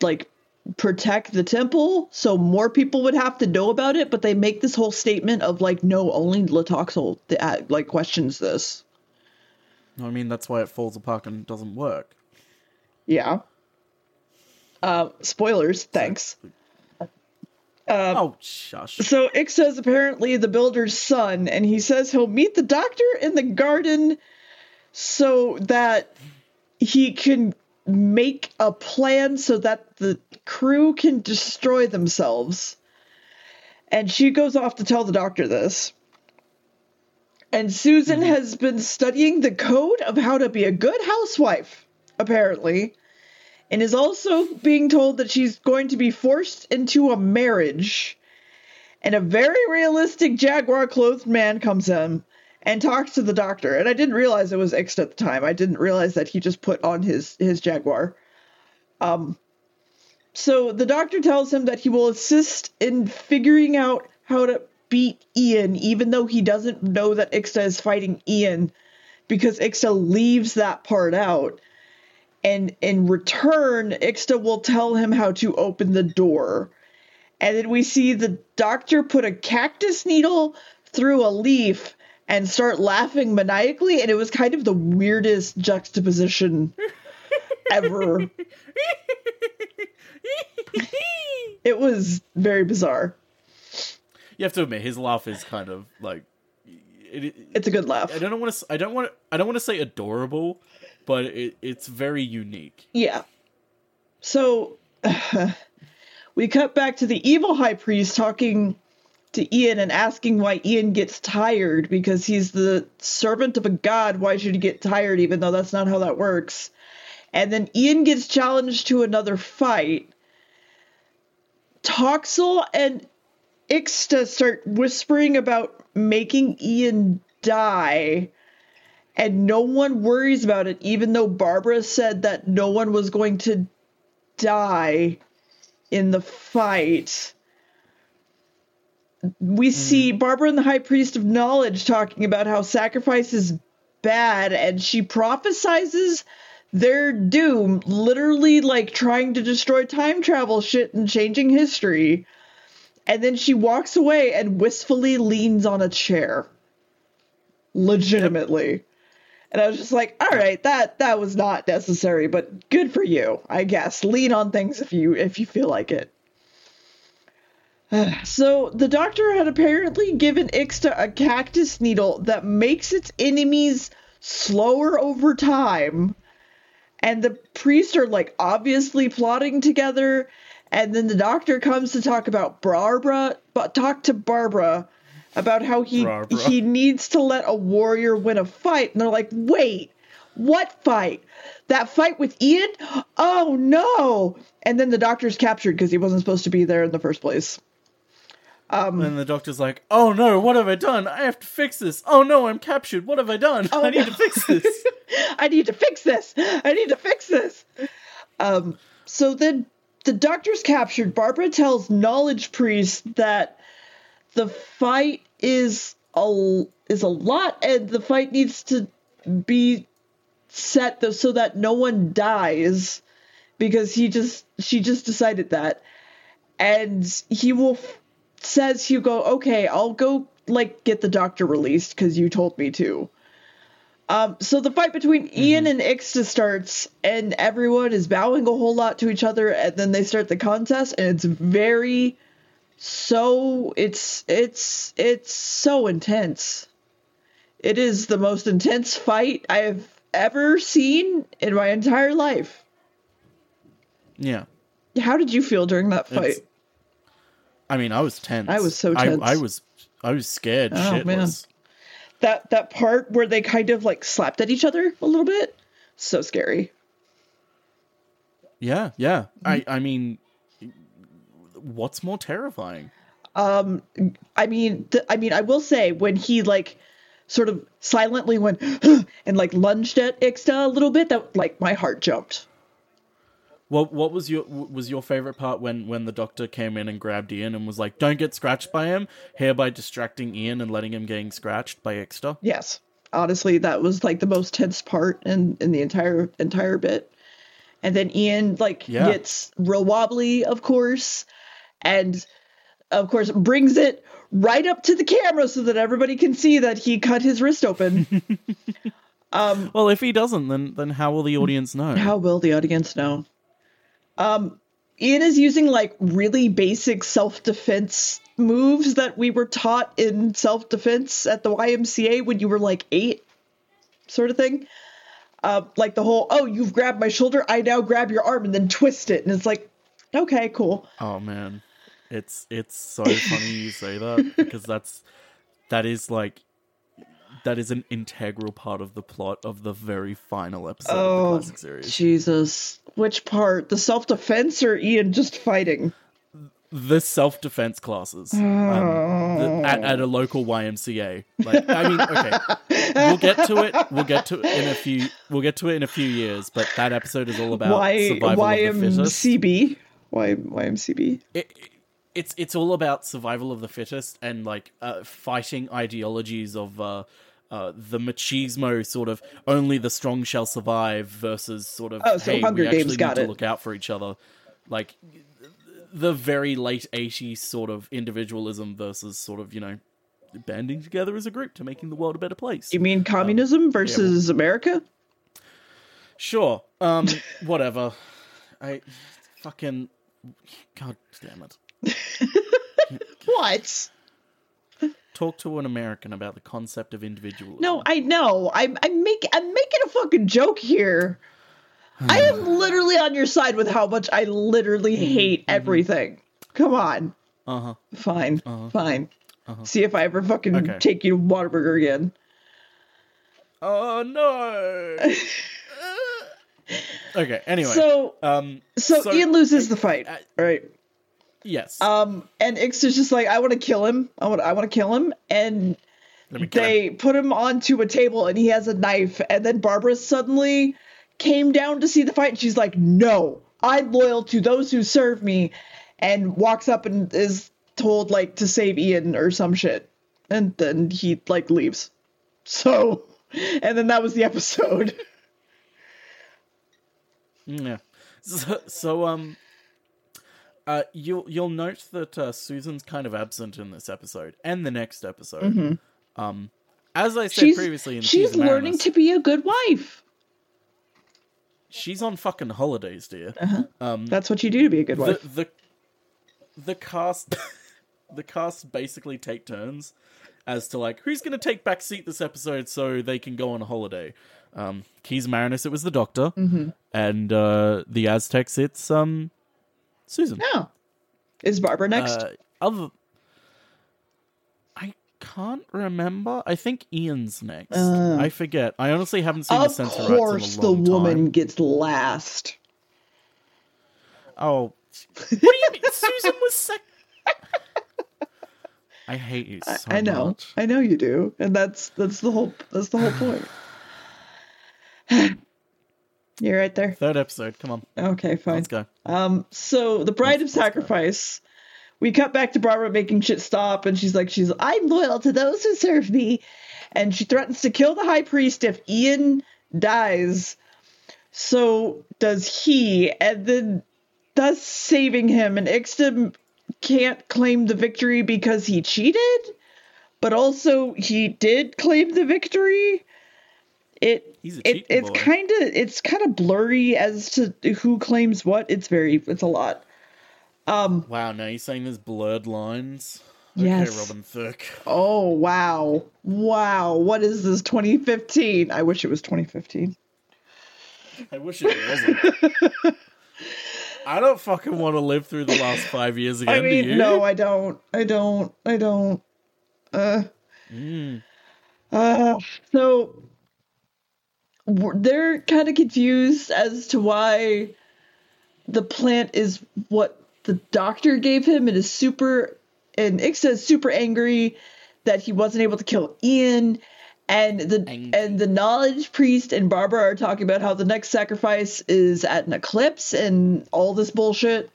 like protect the temple, so more people would have to know about it. But they make this whole statement of like, no, only Tlotoxl that uh, like questions this. I mean, that's why it falls apart and doesn't work. Yeah. Uh, spoilers. Thanks. Uh, oh, shush. So apparently the builder's son, and he says he'll meet the doctor in the garden so that he can make a plan so that the crew can destroy themselves. And she goes off to tell the doctor this. And Susan mm-hmm. has been studying the code of how to be a good housewife, apparently, and is also being told that she's going to be forced into a marriage. And a very realistic jaguar clothed man comes in and talks to the doctor. And I didn't realize it was Ixta at the time. I didn't realize that he just put on his his jaguar. Um, so the doctor tells him that he will assist in figuring out how to beat Ian, even though he doesn't know that Ixta is fighting Ian, because Ixta leaves that part out. And in return, Ixta will tell him how to open the door. And then we see the doctor put a cactus needle through a leaf and start laughing maniacally, and it was kind of the weirdest juxtaposition ever. it was very bizarre. You have to admit, his laugh is kind of like it, it, it's a good laugh. I don't want to. I don't want. I don't want to say adorable, but it, it's very unique. Yeah. So we cut back to the evil high priest talking to Ian and asking why Ian gets tired because he's the servant of a god. Why should he get tired, even though that's not how that works? And then Ian gets challenged to another fight. Toxel and Ixta start whispering about making Ian die, and no one worries about it, even though Barbara said that no one was going to die in the fight we mm. see Barbara and the High Priest of Knowledge talking about how sacrifice is bad, and she prophesizes their doom, literally like trying to destroy time travel shit and changing history. And then she walks away and wistfully leans on a chair. Legitimately. And I was just like, all right, that that was not necessary, but good for you, I guess. Lean on things if you if you feel like it. So the doctor had apparently given Ixta a cactus needle that makes its enemies slower over time. And the priests are like obviously plotting together. And then the doctor comes to talk about Barbara, but talk to Barbara about how he Barbara. he needs to let a warrior win a fight. And they're like, wait, what fight? That fight with Ian? Oh no! And then the doctor's captured because he wasn't supposed to be there in the first place. Um, and the doctor's like, "Oh no, what have I done? I have to fix this. Oh no, I'm captured. What have I done? Oh, I need no. to fix this. I need to fix this. I need to fix this." Um, so then the doctor's captured. Barbara tells Knowledge Priest that the fight is a is a lot, and the fight needs to be set so that no one dies because he just she just decided that and he will says he'll go okay i'll go like get the doctor released because you told me to um, so the fight between mm-hmm. Ian and Ixta starts, and everyone is bowing a whole lot to each other, and then they start the contest, and it's very so it's it's it's so intense. It is the most intense fight I have ever seen in my entire life. Yeah. How did you feel during that fight? It's, I mean, I was tense. I was so tense. I, I was I was scared. Oh, man. That that part where they kind of like slapped at each other a little bit, so scary. Yeah, yeah. Mm-hmm. I I mean, what's more terrifying? Um, I mean, th- I mean, I will say when he like sort of silently went and like lunged at Ixta a little bit, that like my heart jumped. What what was your was your favorite part when when the doctor came in and grabbed Ian and was like, "Don't get scratched by him," hereby distracting Ian and letting him getting scratched by Ixta? Yes, honestly, that was like the most tense part in in the entire entire bit. And then Ian like yeah. gets real wobbly, of course, and of course brings it right up to the camera so that everybody can see that he cut his wrist open. um, well, if he doesn't, then then how will the audience know? How will the audience know? Um, Ian is using like really basic self defense moves that we were taught in self defense at the YMCA when you were like eight, sort of thing. Uh, like the whole, oh, you've grabbed my shoulder, I now grab your arm and then twist it. And it's like, okay, cool. Oh, man. It's it's so funny you say that because that's that is like that is an integral part of the plot of the very final episode oh, of the oh, classic series. Jesus. Which part? The self defense or Ian just fighting? The self defense classes um, the, at, at, a local YMCA. Like, I mean, okay, we'll get to it. We'll get to it in a few. We'll get to it in a few years. But that episode is all about y, survival YMCB? of the fittest. YMCB. Y, YMCB. It, it's it's all about survival of the fittest and like uh, fighting ideologies of uh, uh, the machismo sort of only the strong shall survive versus sort of oh, so hey, Hunger we Games actually got need it. to look out for each other. Like the very late 80s sort of individualism versus sort of, you know, banding together as a group to making the world a better place. You mean communism um, versus yeah, America? Sure. Um whatever. I fucking god damn it. what? talk to an American about the concept of individualism. No, I know. I'm I'm making I'm making a fucking joke here. I am literally on your side with how much I literally mm-hmm. hate mm-hmm. everything. Come on. Uh huh. Fine. Uh-huh. Fine. Uh-huh. See if I ever fucking okay. take you to Whataburger again. Oh no. okay. Anyway. So um. So, so Ian loses the fight. Uh, right. Yes. Um, and Ix is just like, I want to kill him. I want, I want to kill him. And they him. put him onto a table, and he has a knife. And then Barbara suddenly came down to see the fight, and she's like, No, I'm loyal to those who serve me. And walks up and is told like to save Ian or some shit. And then he like leaves. So, and then that was the episode. Yeah. So, so um uh, you'll you'll note that uh, Susan's kind of absent in this episode and the next episode. Mm-hmm. Um, as I said she's, previously, in the she's learning to be a good wife. She's on fucking holidays, dear. Uh-huh. Um, That's what you do to be a good wife. The the, the cast, the cast basically take turns as to like who's going to take back seat this episode so they can go on a holiday. Um, Keys Marinus, it was the Doctor, mm-hmm. and uh, the Aztecs, it's um Susan. No. Is Barbara next? Uh, other... I can't remember. I think Ian's next. Uh, I forget. I honestly haven't seen the censor Of course, the woman time. gets last. Oh, what do you mean? Susan was second. I hate you so I, I know. Much. I know you do, and that's that's the whole that's the whole point. You're right there. Third episode. Come on. Okay, fine. Let's go. Um, so the Bride let's, of Sacrifice. We cut back to Barbara making shit stop, and she's like, "She's I'm loyal to those who serve me," and she threatens to kill the high priest if Ian dies. So does he, and then thus saving him, and Ixta can't claim the victory because he cheated, but also he did claim the victory. It, it it's kind of it's kind of blurry as to who claims what. It's very it's a lot. Um, wow, now you're saying there's blurred lines. Yes. Okay, Robin Thicke. Oh wow, wow! What is this? 2015? I wish it was 2015. I wish it wasn't. I don't fucking want to live through the last five years again. I mean, no, I don't. I don't. I don't. Uh. Mm. Uh. So they're kind of confused as to why the plant is what the doctor gave him. And is super and Ixta is super angry that he wasn't able to kill Ian. And the angry. and the knowledge priest and Barbara are talking about how the next sacrifice is at an eclipse and all this bullshit.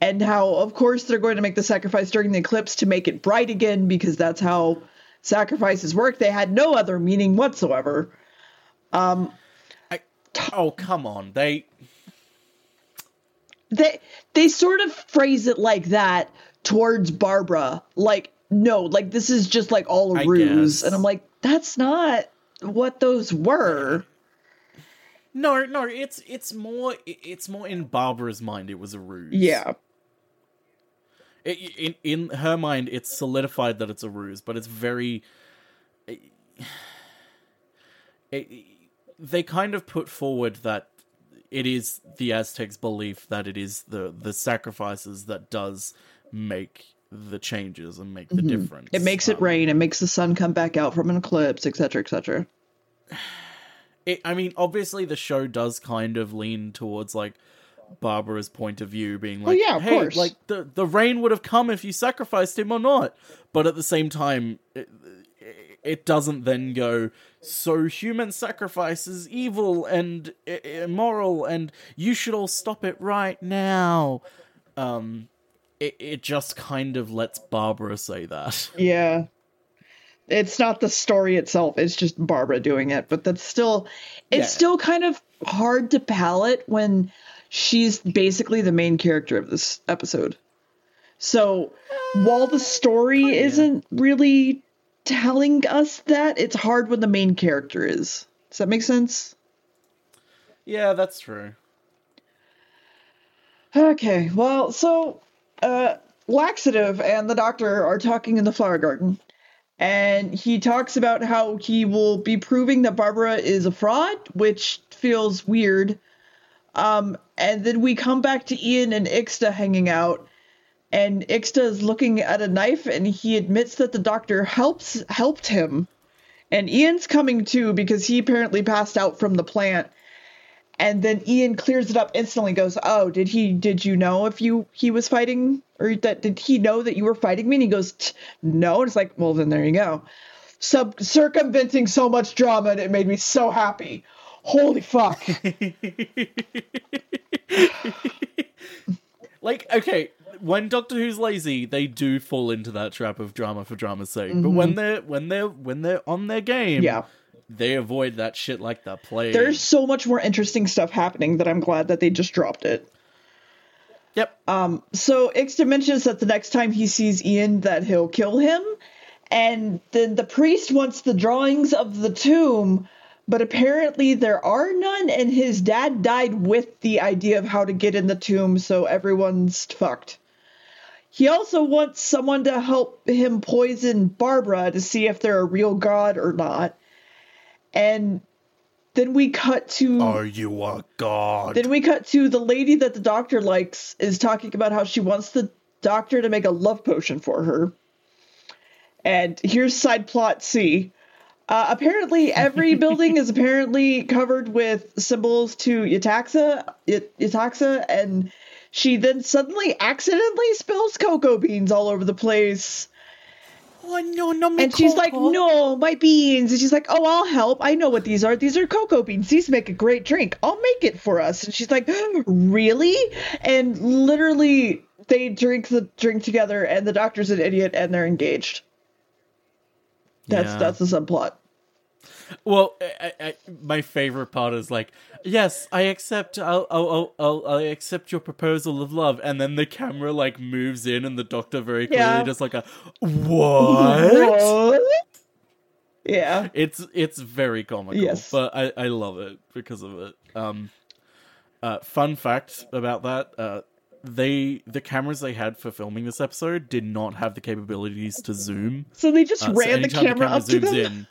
And how of course they're going to make the sacrifice during the eclipse to make it bright again because that's how sacrifices work. They had no other meaning whatsoever um I, oh come on they they they sort of phrase it like that towards Barbara. Like, no, like this is just like all a ruse. And I'm like, that's not what those were. No, no, it's it's more it's more in Barbara's mind it was a ruse. Yeah. in in her mind it's solidified that it's a ruse, but it's very it, it, they kind of put forward that it is the Aztecs' belief that it is the the sacrifices that does make the changes and make the mm-hmm. difference. It makes um, it rain. It makes the sun come back out from an eclipse, etc., etc. It. I mean, obviously, the show does kind of lean towards like Barbara's point of view, being oh, like, oh, yeah, of "Hey, course. like the the rain would have come if you sacrificed him or not." But at the same time, it, it doesn't then go so human sacrifice is evil and immoral and you should all stop it right now. Um it, it just kind of lets barbara say that. Yeah. It's not the story itself it's just barbara doing it but that's still it's yeah. still kind of hard to palate when she's basically the main character of this episode. So while the story isn't really telling us that. It's hard when the main character is. Does that make sense? Yeah, that's true. Okay, well, so uh, Laxative and the doctor are talking in the flower garden, and he talks about how he will be proving that Barbara is a fraud, which feels weird. Um, and then we come back to Ian and Ixta hanging out, and Ixta is looking at a knife and he admits that the doctor helps helped him. And Ian's coming too because he apparently passed out from the plant. And then Ian clears it up instantly goes, "Oh, did he did you know if you he was fighting or that did he know that you were fighting me?" And he goes, "No." And it's like, "Well, then there you go." Sub circumventing so much drama and it made me so happy. Holy fuck. like okay, when Doctor Who's lazy, they do fall into that trap of drama for drama's sake. Mm-hmm. But when mm-hmm. they're when they're when they're on their game, yeah. they avoid that shit like the plague. There's so much more interesting stuff happening that I'm glad that they just dropped it. Yep. Um. So Ixta mentions that the next time he sees Ian, that he'll kill him, and then the priest wants the drawings of the tomb but apparently there are none, and his dad died with the idea of how to get in the tomb, so everyone's fucked. He also wants someone to help him poison Barbara to see if they're a real god or not. And then we cut to Are you a god? Then we cut to the lady that the doctor likes is talking about how she wants the doctor to make a love potion for her. And here's side plot C. Uh, apparently, every building is apparently covered with symbols to Yetaxa, Yetaxa, and she then suddenly accidentally spills cocoa beans all over the place. Oh no, no, And she's like, no, my beans. And she's like, oh, I'll help. I know what these are. These are cocoa beans. These make a great drink. I'll make it for us. And she's like, really? And literally, they drink the drink together, and the doctor's an idiot, and they're engaged. That's yeah. that's the subplot. Well, I, I, my favorite part is like, yes, I accept. I'll, I'll, I'll, I'll, accept your proposal of love, and then the camera like moves in, and the doctor very clearly Yeah. just like a what? What? Yeah. It's it's very comical, Yes. but I, I love it because of it. Um, uh, fun fact about that: uh, they the cameras they had for filming this episode did not have the capabilities to zoom. So they just Uh, so ran the anytime camera up to them. in,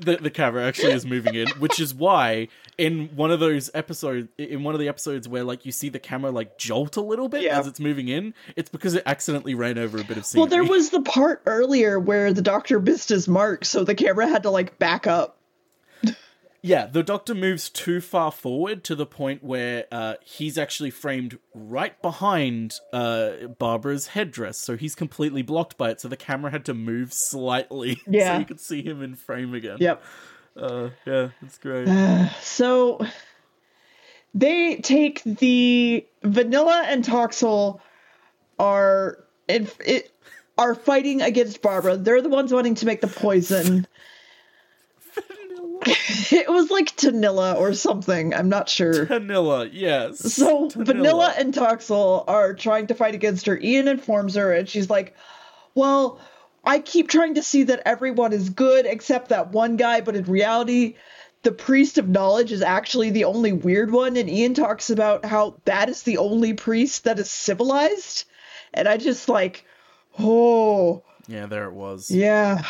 the the camera actually is moving in, which is why in one of those episodes, in one of the episodes where like you see the camera like jolt a little bit Yeah. as it's moving in, it's because it accidentally ran over a bit of scenery. Well, there was the part earlier where the doctor missed his mark, so the camera had to like back up. Yeah, the Doctor moves too far forward to the point where uh, he's actually framed right behind uh, Barbara's headdress, so he's completely blocked by it. So the camera had to move slightly, Yeah. so you could see him in frame again. Yep. Uh, yeah, it's great. So they take the vanilla and Toxel are it, it are fighting against Barbara. They're the ones wanting to make the poison. it was like Tanilla or something. I'm not sure. Vanilla, yes. So Tanilla. Vanilla and Toxel are trying to fight against her. Ian informs her, and she's like, "Well, I keep trying to see that everyone is good except that one guy, but in reality, the priest of knowledge is actually the only weird one." And Ian talks about how that is the only priest that is civilized, and I just like, oh Yeah, there it was. yeah,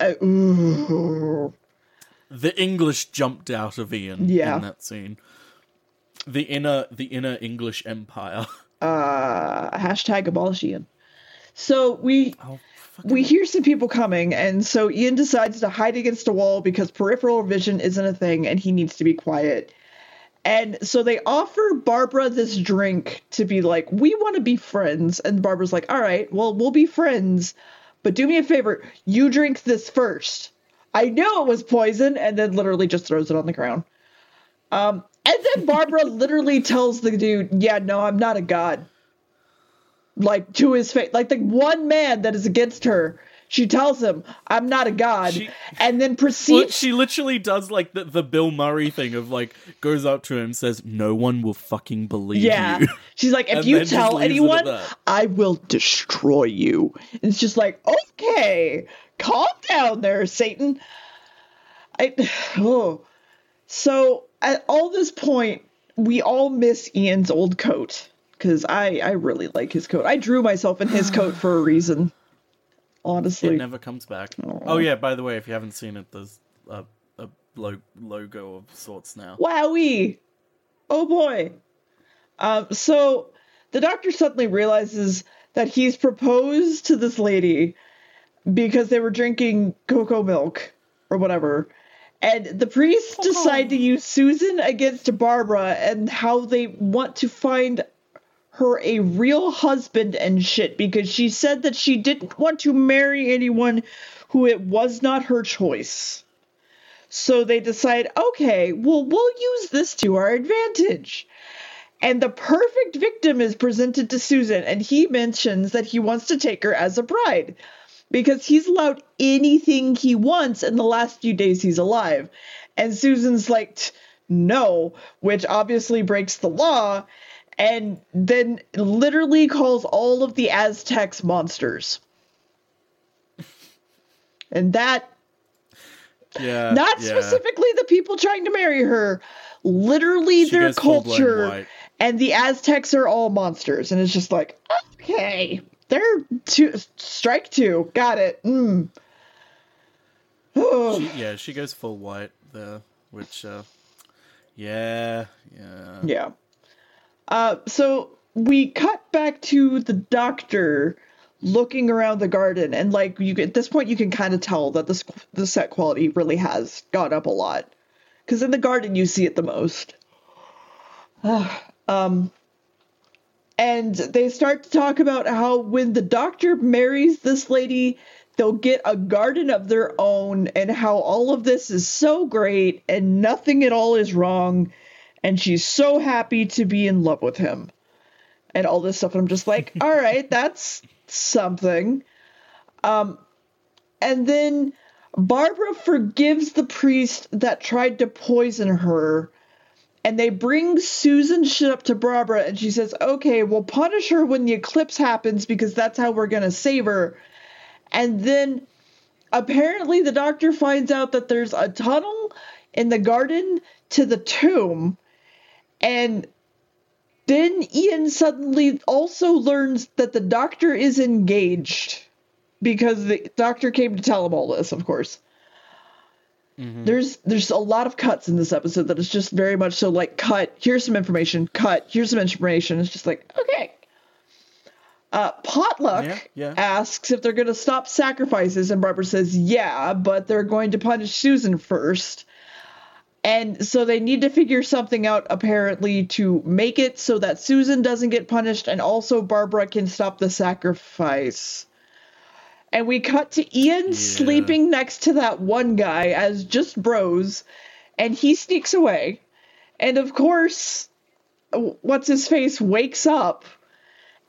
I, ooh. The English jumped out of Ian Yeah. in that scene. The inner, the inner English empire. uh, hashtag abolish Ian. So we Oh, we hear some people coming, and so Ian decides to hide against a wall because peripheral vision isn't a thing and he needs to be quiet. And so they offer Barbara this drink to be like, we want to be friends. And Barbara's like, all right, well, we'll be friends, but do me a favor, you drink this first. I know it was poison, and then literally just throws it on the ground. Um, and then Barbara literally tells the dude, yeah, no, I'm not a god. Like to his face like the one man that is against her she tells him i'm not a god She- and then proceeds she literally does like the, the Bill Murray thing of like goes up to him says, "No one will fucking believe yeah. you." she's like if you tell leaves it at anyone i will destroy you. And it's just like okay calm down there satan i oh so at all this point we all miss ian's old coat because i i really like his coat i drew myself in his coat for a reason honestly It never comes back. Oh yeah, by the way, if you haven't seen it, there's a, a lo- logo of sorts now. Wowie! Oh boy. Um, so the doctor suddenly realizes that he's proposed to this lady because they were drinking cocoa milk or whatever. And the priests oh. decide to use Susan against Barbara and how they want to find her a real husband and shit because she said that she didn't want to marry anyone who it was not her choice. So they decide, okay, well, we'll use this to our advantage. And the perfect victim is presented to Susan, and he mentions that he wants to take her as a bride because he's allowed anything he wants in the last few days he's alive. And Susan's like, no, which obviously breaks the law, and then literally calls all of the Aztecs monsters. And that Yeah, not yeah. specifically the people trying to marry her literally She their culture and the aztecs are all monsters and it's just like okay they're two strike two. Got it. Mm. She- yeah, she goes full white there, which, uh, yeah, yeah. yeah. Uh so we cut back to the doctor looking around the garden and like you at this point you can kind of tell that this the set quality really has gone up a lot. Because in the garden you see it the most. Um and they start to talk about how when the doctor marries this lady they'll get a garden of their own and how all of this is so great and nothing at all is wrong. And she's so happy to be in love with him. And all this stuff. And i'm just like all right that's something. Um and then Barbara forgives the priest that tried to poison her. And they bring Susan shit up to Barbara, and she says, Okay, we'll punish her when the eclipse happens because that's how we're to save her. And then apparently the doctor finds out that there's a tunnel in the garden to the tomb. And then Ian suddenly also learns that the doctor is engaged because the doctor came to tell him all this, of course. Mm-hmm. There's there's a lot of cuts in this episode that is just very much so like cut. Here's some information. Cut. Here's some information. It's just like okay. Uh, Potluck yeah, yeah. asks if they're going to stop sacrifices, and Barbara says yeah, but they're going to punish Susan first. And so they need to figure something out apparently to make it so that Susan doesn't get punished and also Barbara can stop the sacrifice. And we cut to Ian yeah. sleeping next to that one guy as just bros, and he sneaks away. And of course, what's his face wakes up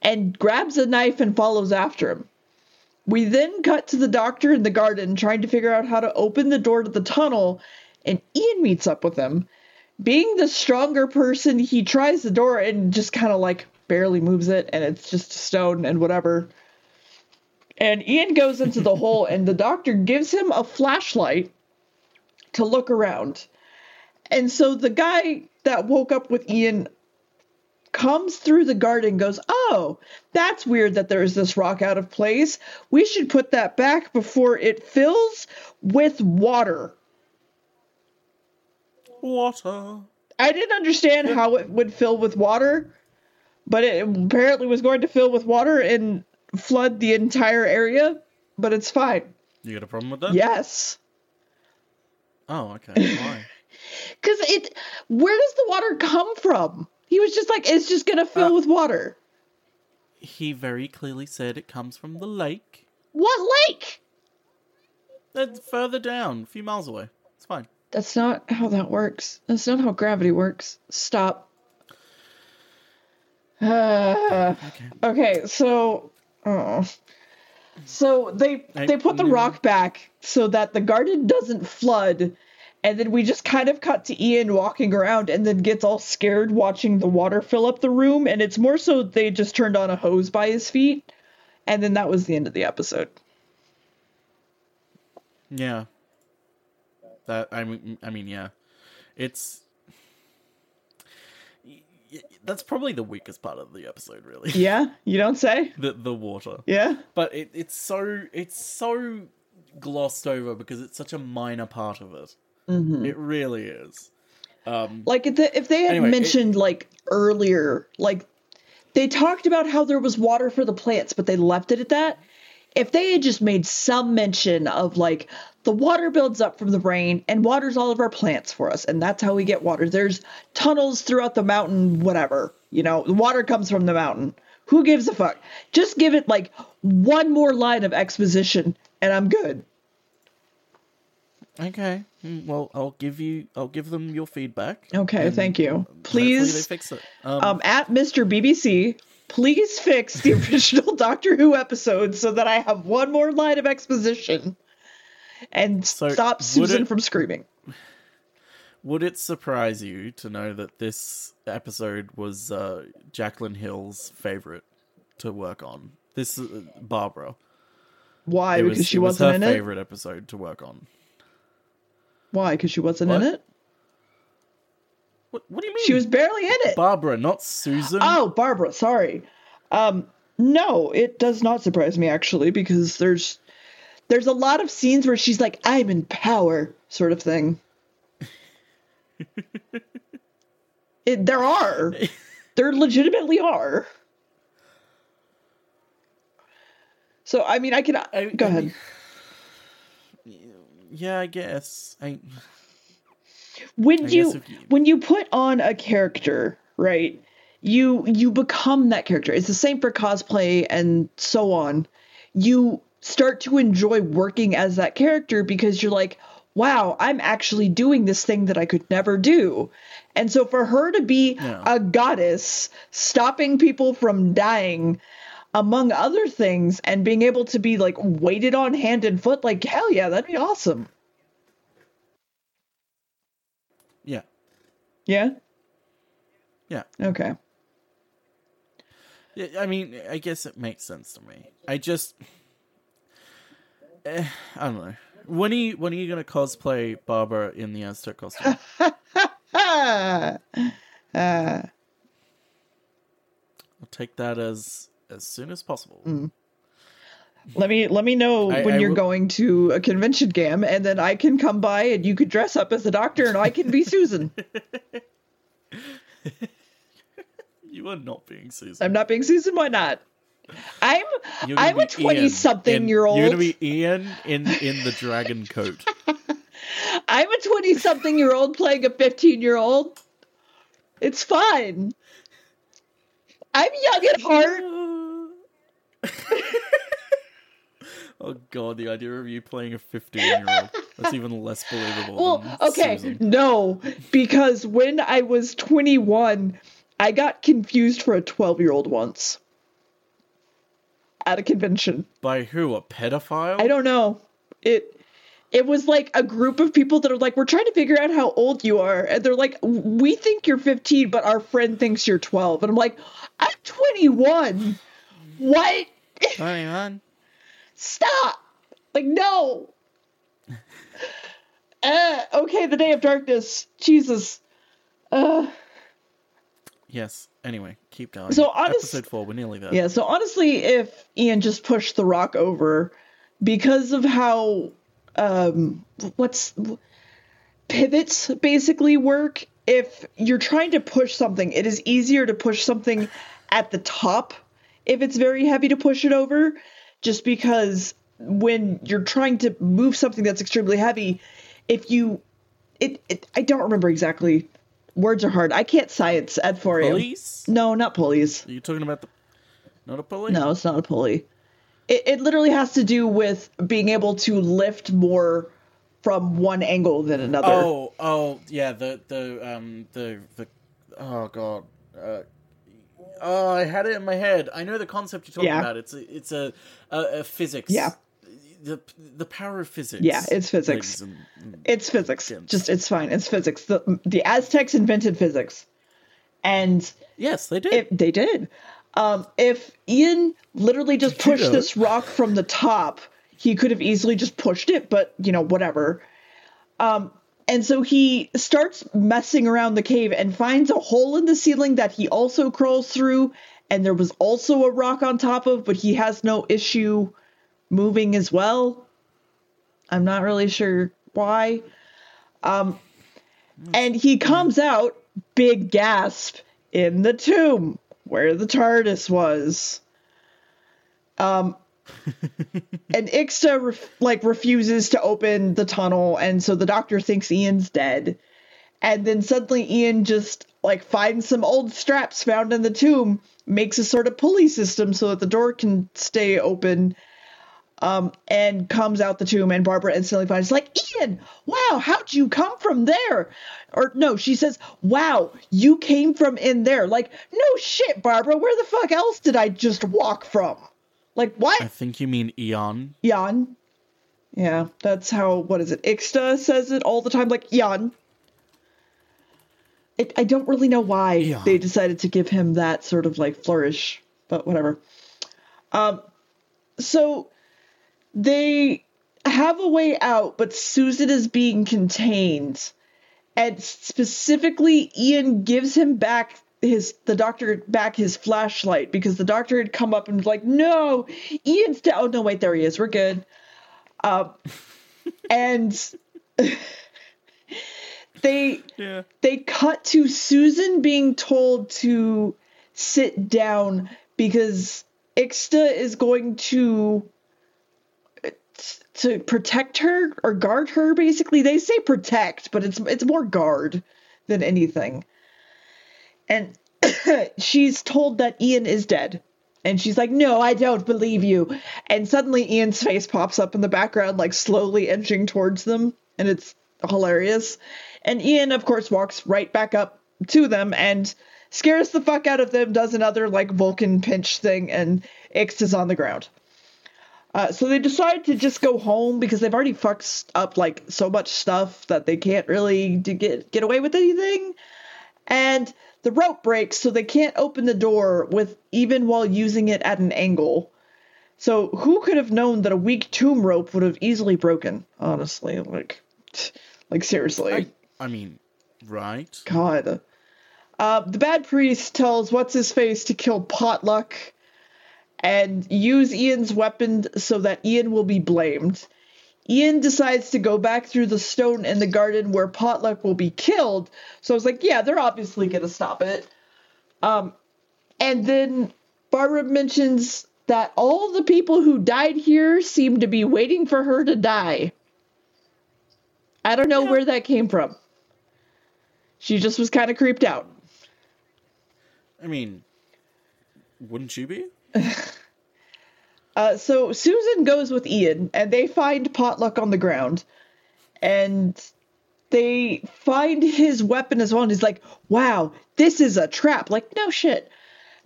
and grabs a knife and follows after him. We then cut to the doctor in the garden trying to figure out how to open the door to the tunnel and Ian meets up with him. Being the stronger person, he tries the door and just kind of like barely moves it, and it's just stone and whatever. And Ian goes into the hole, and the doctor gives him a flashlight to look around. And so the guy that woke up with Ian comes through the garden goes, Oh, that's weird that there's this rock out of place. We should put that back before it fills with water water. I didn't understand how it would fill with water, but it apparently was going to fill with water and flood the entire area, but it's fine. You got a problem with that? Yes. Oh, okay. Why? Because it, where does the water come from? He was just like, it's just gonna fill uh, with water. He very clearly said it comes from the lake. What lake? That's further down, a few miles away. It's fine. That's not how that works. That's not how gravity works. Stop. Uh, okay. okay, so oh. so they I, they put the rock back so that the garden doesn't flood, and then we just kind of cut to Ian walking around and then gets all scared watching the water fill up the room, and it's more so they just turned on a hose by his feet, and then that was the end of the episode. Yeah, that I mean, I mean, yeah, it's that's probably the weakest part of the episode, really. Yeah, you don't say. the the water. Yeah, but it, it's so it's so glossed over because it's such a minor part of it. Mm-hmm. It really is. Um, like if, the, if they had anyway, mentioned it, like earlier, like they talked about how there was water for the plants, but they left it at that. If they had just made some mention of like the water builds up from the rain and waters all of our plants for us and that's how we get water. There's tunnels throughout the mountain whatever you know the water comes from the mountain. Who gives a fuck? Just give it like one more line of exposition and i'm good. Okay. Hmm, well i'll give you i'll give them your feedback. Okay thank you. please fix it. Um, um, at mr bbc please fix the original doctor who episode so that i have one more line of exposition and so stop Susan it, from screaming. Would it surprise you to know that this episode was uh, Jacqueline Hill's favorite to work on? This uh, Barbara. Why? Was, because she wasn't was in it. Favorite episode to work on. Why? Because she wasn't what? in it. What, what do you mean? She was barely in it. Barbara, not Susan. Oh, Barbara. Sorry. Um, no, it does not surprise me actually because there's there's a lot of scenes where she's like, I'm in power, sort of thing. it, there are. There legitimately are. So, I mean, I can. I, go I ahead. Yeah, I guess. I. When you, you when you put on a character, right? You you become that character. It's the same for cosplay and so on. You start to enjoy working as that character because you're like, wow, I'm actually doing this thing that I could never do. And so for her to be yeah. a goddess stopping people from dying, among other things, and being able to be like weighted on hand and foot, like hell yeah, that'd be awesome. Yeah. Yeah. Yeah. Okay. Yeah, I mean, I guess it makes sense to me. I just, eh, I don't know. When are you when are you gonna cosplay Barbara in the Aztec costume? Ah. I'll take that as as soon as possible. Mm. Let me let me know I- when I you're will- going to a convention Gamb, and then I can come by and you could dress up as a doctor, and I can be Susan. You are not being Susan. I'm not being Susan. Why not? I'm I'm a twenty Ian something in- year old. You're gonna be Ian in in the dragon coat. I'm a 20 something year old playing a 15 year old. It's fine. I'm young at heart. oh god, the idea of you playing a 15 year old. That's even less believable. Well, than okay, Susan. no, because when I was 21, I got confused for a 12 year old once at a convention. By who? A pedophile? I don't know. It it was like a group of people that are like, we're trying to figure out how old you are, and they're like, we think you're 15, but our friend thinks you're 12, and I'm like, I'm 21. What? Twenty-one. Stop! Like no. uh, okay, the day of darkness. Jesus. Uh, Yes. Anyway, keep going. So honest- episode four, we're nearly there. Yeah, so honestly, if Ian just pushed the rock over because of how um what's pivots basically work, if you're trying to push something, it is easier to push something at the top if it's very heavy to push it over just because when you're trying to move something that's extremely heavy, if you it, it I don't remember exactly words are hard. I can't science at 4 a.m. Police? No, not pulleys. Are you talking about the? Not a pulley? No, it's not a pulley. It, it literally has to do with being able to lift more from one angle than another. Oh, oh, yeah. The the um the the oh god. Uh, oh, I had it in my head. I know the concept you're talking Yeah. about. It's a, it's a, a, a physics. Yeah. The the power of physics. Yeah, it's physics. and- It's physics. Just it's fine. It's physics. The the Aztecs invented physics, and yes, they did. if they did, um, if Ian literally just Did you pushed know? this rock from the top, he could have easily just pushed it. But you know, whatever. Um, and so he starts messing around the cave and finds a hole in the ceiling that he also crawls through. And there was also a rock on top of, but he has no issue moving as well. I'm not really sure why. Um, and he comes out, big gasp, in the tomb where the TARDIS was. Um, and Ixta ref- like refuses to open the tunnel, and so the doctor thinks Ian's dead. And then suddenly Ian just like finds some old straps found in the tomb, makes a sort of pulley system so that the door can stay open. Um, and comes out the tomb, and Barbara instantly finds like Ian. Wow, how'd you come from there? Or no, she says, "Wow, you came from in there." Like, no shit, Barbara. Where the fuck else did I just walk from? Like, what? I think you mean Eon. Jan. Yeah, that's how, what is it? Ixta says it all the time, like Jan. It, I don't really know why Eon. they decided to give him that sort of like flourish, but whatever. Um, so they have a way out, but Susan is being contained. And specifically, Ian gives him back his the doctor back his flashlight because the doctor had come up and was like, "No, Ian's dead." Oh no, wait, there he is. We're good. Um, and they Yeah. they cut to Susan being told to sit down because Ixta is going to to protect her or guard her basically they say protect but it's it's more guard than anything and she's told that Ian is dead and she's like no I don't believe you and suddenly Ian's face pops up in the background like slowly inching towards them and it's hilarious and Ian of course walks right back up to them and scares the fuck out of them, does another like Vulcan pinch thing, and Ix is on the ground. Uh, so they decide to just go home because they've already fucked up like so much stuff that they can't really get get away with anything. And the rope breaks, so they can't open the door with even while using it at an angle. So who could have known that a weak tomb rope would have easily broken? Honestly, like, like seriously. I, I mean, right? God. Uh, the bad priest tells what's his face to kill Potluck and use Ian's weapon so that Ian will be blamed. Ian decides to go back through the stone in the garden where Potluck will be killed. So I was like, yeah, they're obviously going to stop it. Um, and then Barbara mentions that all the people who died here seem to be waiting for her to die. I don't know yeah. where that came from. She just was kind of creeped out. I mean, wouldn't you be? uh, so Susan goes with Ian, and they find Potluck on the ground, and they find his weapon as well. And he's like, "Wow, this is a trap!" Like, no shit.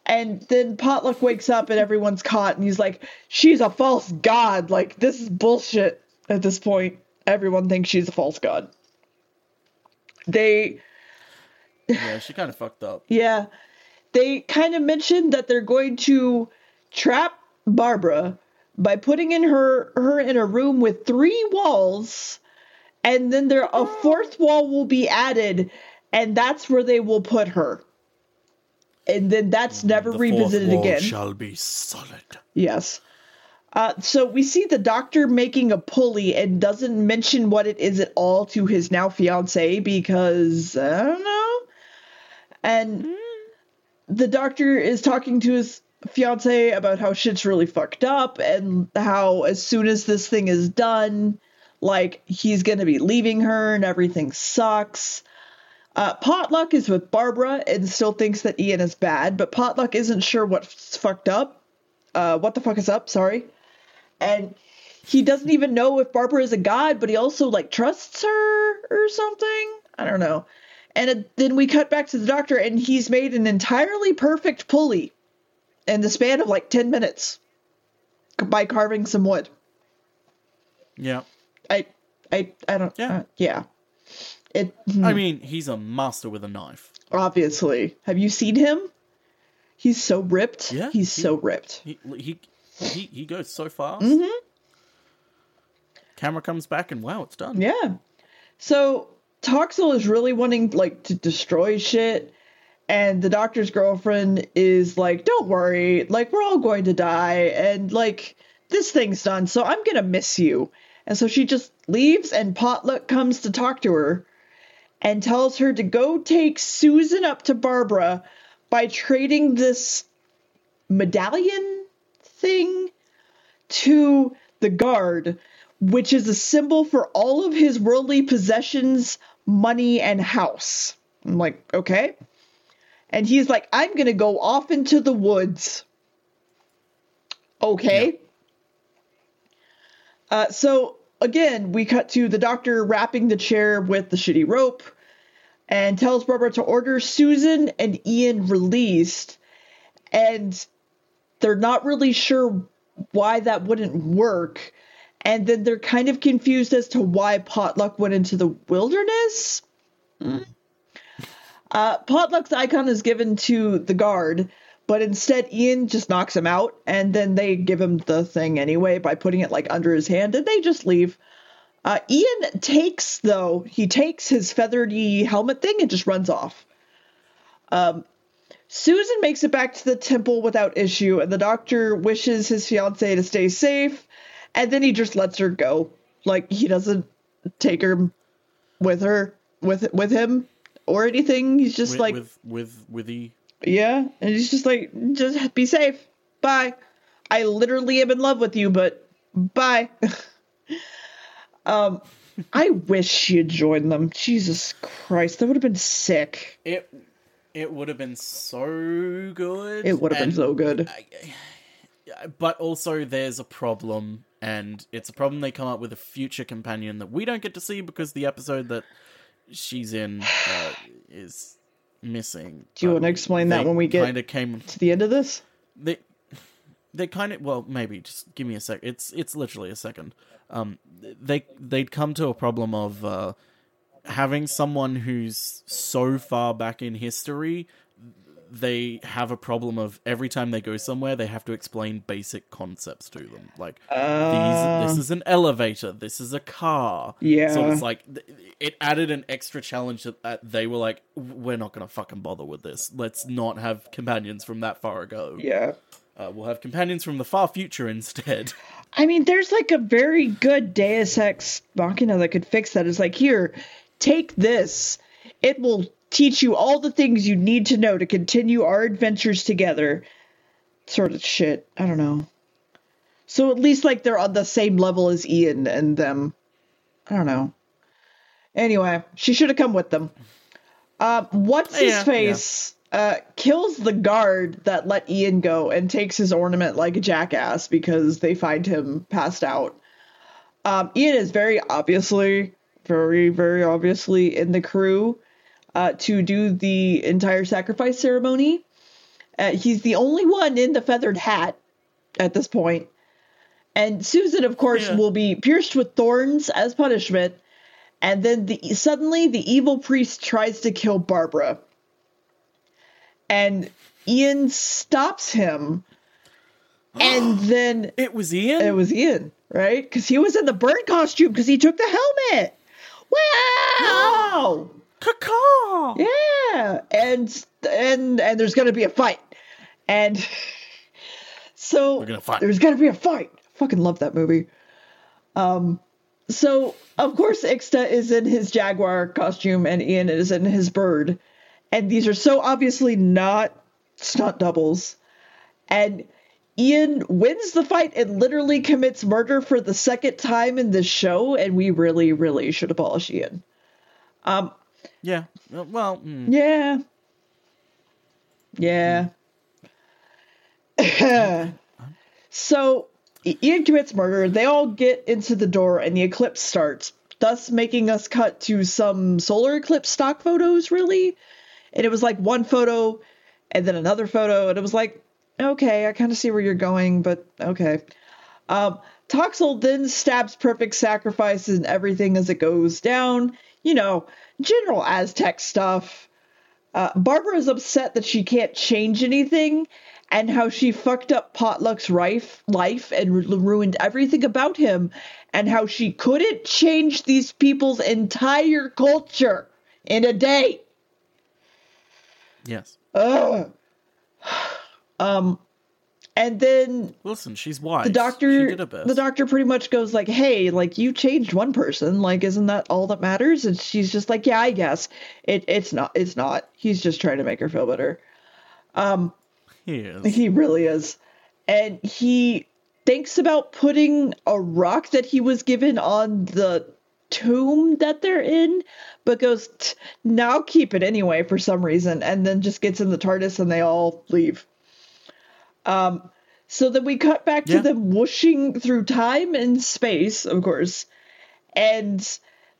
And then Potluck wakes up, and everyone's caught, and he's like, "She's a false god! Like, this is bullshit." At this point, everyone thinks she's a false god. They. Yeah, she kind of fucked up. Yeah they kind of mentioned that they're going to trap Barbara by putting in her her in a room with three walls and then there a fourth wall will be added and that's where they will put her. And then that's never the revisited again. shall be solid. Yes. Uh, so we see the doctor making a pulley and doesn't mention what it is at all to his now fiance because I don't know. And mm the doctor is talking to his fiance about how shit's really fucked up and how as soon as this thing is done, like he's gonna be leaving her and everything sucks. Uh, Potluck is with Barbara and still thinks that Ian is bad, but Potluck isn't sure what's fucked up. Uh, what the fuck is up? Sorry. And he doesn't even know if Barbara is a god, but he also like trusts her or something. I don't know. And then we cut back to the doctor, and he's made an entirely perfect pulley in the span of like 10 minutes by carving some wood. Yeah. I, I, I don't, yeah. Uh, yeah. It, hmm. I mean, he's a master with a knife. Obviously. Have you seen him? He's so ripped. Yeah. He's he, so ripped. He, he, he, he goes so fast. Mm-hmm. Camera comes back and wow, it's done. Yeah. So Toxel is really wanting like to destroy shit and the doctor's girlfriend is like don't worry like we're all going to die and like this thing's done so i'm gonna miss you and so she just leaves and potluck comes to talk to her and tells her to go take susan up to barbara by trading this medallion thing to the guard which is a symbol for all of his worldly possessions money, and house. I'm like, okay. And he's like, I'm going to go off into the woods. Okay. Yeah. Uh, so again, we cut to the doctor wrapping the chair with the shitty rope and tells Barbara to order Susan and Ian released. And they're not really sure why that wouldn't work and then they're kind of confused as to why Potluck went into the wilderness. Mm. Uh, Potluck's icon is given to the guard, but instead Ian just knocks him out, and then they give him the thing anyway by putting it like under his hand, and they just leave. Uh, Ian takes though he takes his feathery helmet thing and just runs off. Um, Susan makes it back to the temple without issue, and the doctor wishes his fiance to stay safe and then he just lets her go. Like he doesn't take her with her with with him or anything. He's just with, like with with with he. Yeah, and he's just like, just be safe. Bye. I literally am in love with you, but bye. um, I wish she had joined them. Jesus Christ, that would have been sick. It it would have been so good. It would have been so good. But also, there's a problem and it's a problem they come up with a future companion that we don't get to see because the episode that she's in uh, is missing. Do you want to explain that when we get kind of came to the end of this? they they kind of well maybe just give me a sec. It's it's literally a second. Um, they they'd come to a problem of uh, having someone who's so far back in history they have a problem of every time they go somewhere they have to explain basic concepts to them like Uh, these this is an elevator this is a car Yeah. so it's like it added an extra challenge that they were like we're not gonna fucking bother with this let's not have companions from that far ago yeah. uh, we'll have companions from the far future instead I mean, there's like a very good Deus Ex Machina that could fix that. It's like, here, take this. It will teach you all the things you need to know to continue our adventures together. Sort of shit. I don't know. So at least like they're on the same level as Ian and them. I don't know. Anyway, she should have come with them. Um, what's his Yeah, face uh, kills the guard that let Ian go and takes his ornament like a jackass because they find him passed out. Um, Ian is very obviously, very, very obviously in the crew uh, to do the entire sacrifice ceremony. Uh, he's the only one in the feathered hat at this point. And Susan, of course, Yeah. will be pierced with thorns as punishment. And then the suddenly the evil priest tries to kill Barbara. And Ian stops him. And then it was ian it was Ian, right? Because he was in the bird costume because he took the helmet. Wow! Caw-caw! Yeah, and and and there's gonna be a fight, and so We're gonna fight. there's gonna be a fight. Fucking love that movie. Um, so of course Ixta is in his jaguar costume and Ian is in his bird, and these are so obviously not stunt doubles, and. Ian wins the fight and literally commits murder for the second time in this show, and we really, really should abolish Ian. Um, Yeah. Uh, Well, mm, yeah. Yeah. so I- Ian commits murder. They all get into the door, and the eclipse starts, thus making us cut to some solar eclipse stock photos, really. And it was like one photo and then another photo, and it was like, okay, I kind of see where you're going, but okay. Um, Toxel then stabs Perfect Sacrifice and everything as it goes down. You know, general Aztec stuff. Uh, Barbara is upset that she can't change anything and how she fucked up Potluck's rife, life and ru- ruined everything about him, and how she couldn't change these people's entire culture in a day. yes. Ugh. Um, and then Listen, she's wise. the doctor the doctor pretty much goes like hey like you changed one person. Like isn't that all that matters? And she's just like yeah i guess. It it's not it's not. He's just trying to make her feel better. Um He is. he really is. And he thinks about putting a rock that he was given on the tomb that they're in but goes now keep it anyway for some reason and then just gets in the tardis and they all leave um so then we cut back Yeah. to them whooshing through time and space of course and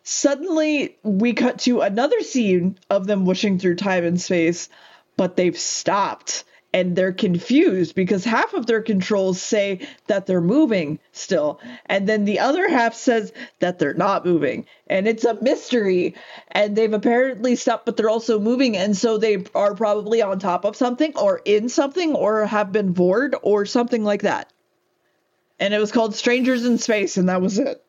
suddenly we cut to another scene of them whooshing through time and space but they've stopped and they're confused because half of their controls say that they're moving still. And then the other half says that they're not moving. And it's a mystery. And they've apparently stopped but they're also moving. And so they are probably on top of something or in something or have been bored or something like that. And it was called strangers in space and that was it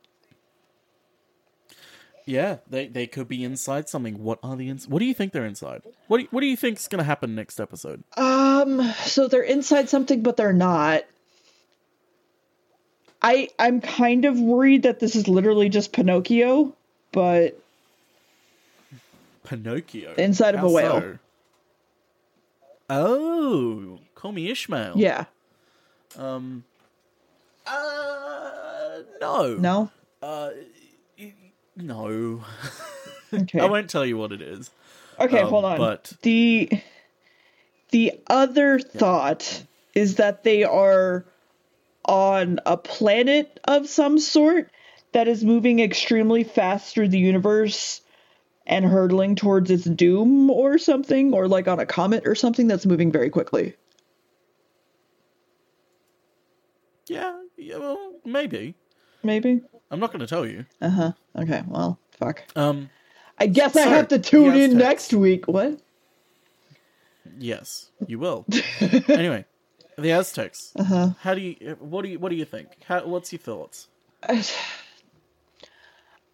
Yeah, they they could be inside something. What are the ins? What do you think they're inside? What do you, what do you think's gonna happen next episode? Um, so they're inside something, but they're not. I I'm kind of worried that this is literally just Pinocchio, but Pinocchio Inside of How a whale. so? Oh, call me Ishmael. yeah, Um. Uh, no. no, Uh, no. okay, I won't tell you what it is. okay, um, hold on. but- the the other thought is that they are on a planet of some sort that is moving extremely fast through the universe and hurtling towards its doom or something, or like on a comet or something that's moving very quickly. Yeah, yeah, well, maybe. Maybe. I'm not going to tell you. Uh huh. Okay. Well, fuck. Um, I guess I have to tune in next week. What? yes, you will. anyway, the Aztecs. Uh huh. How do you? What do you? What do you think? How, what's your thoughts?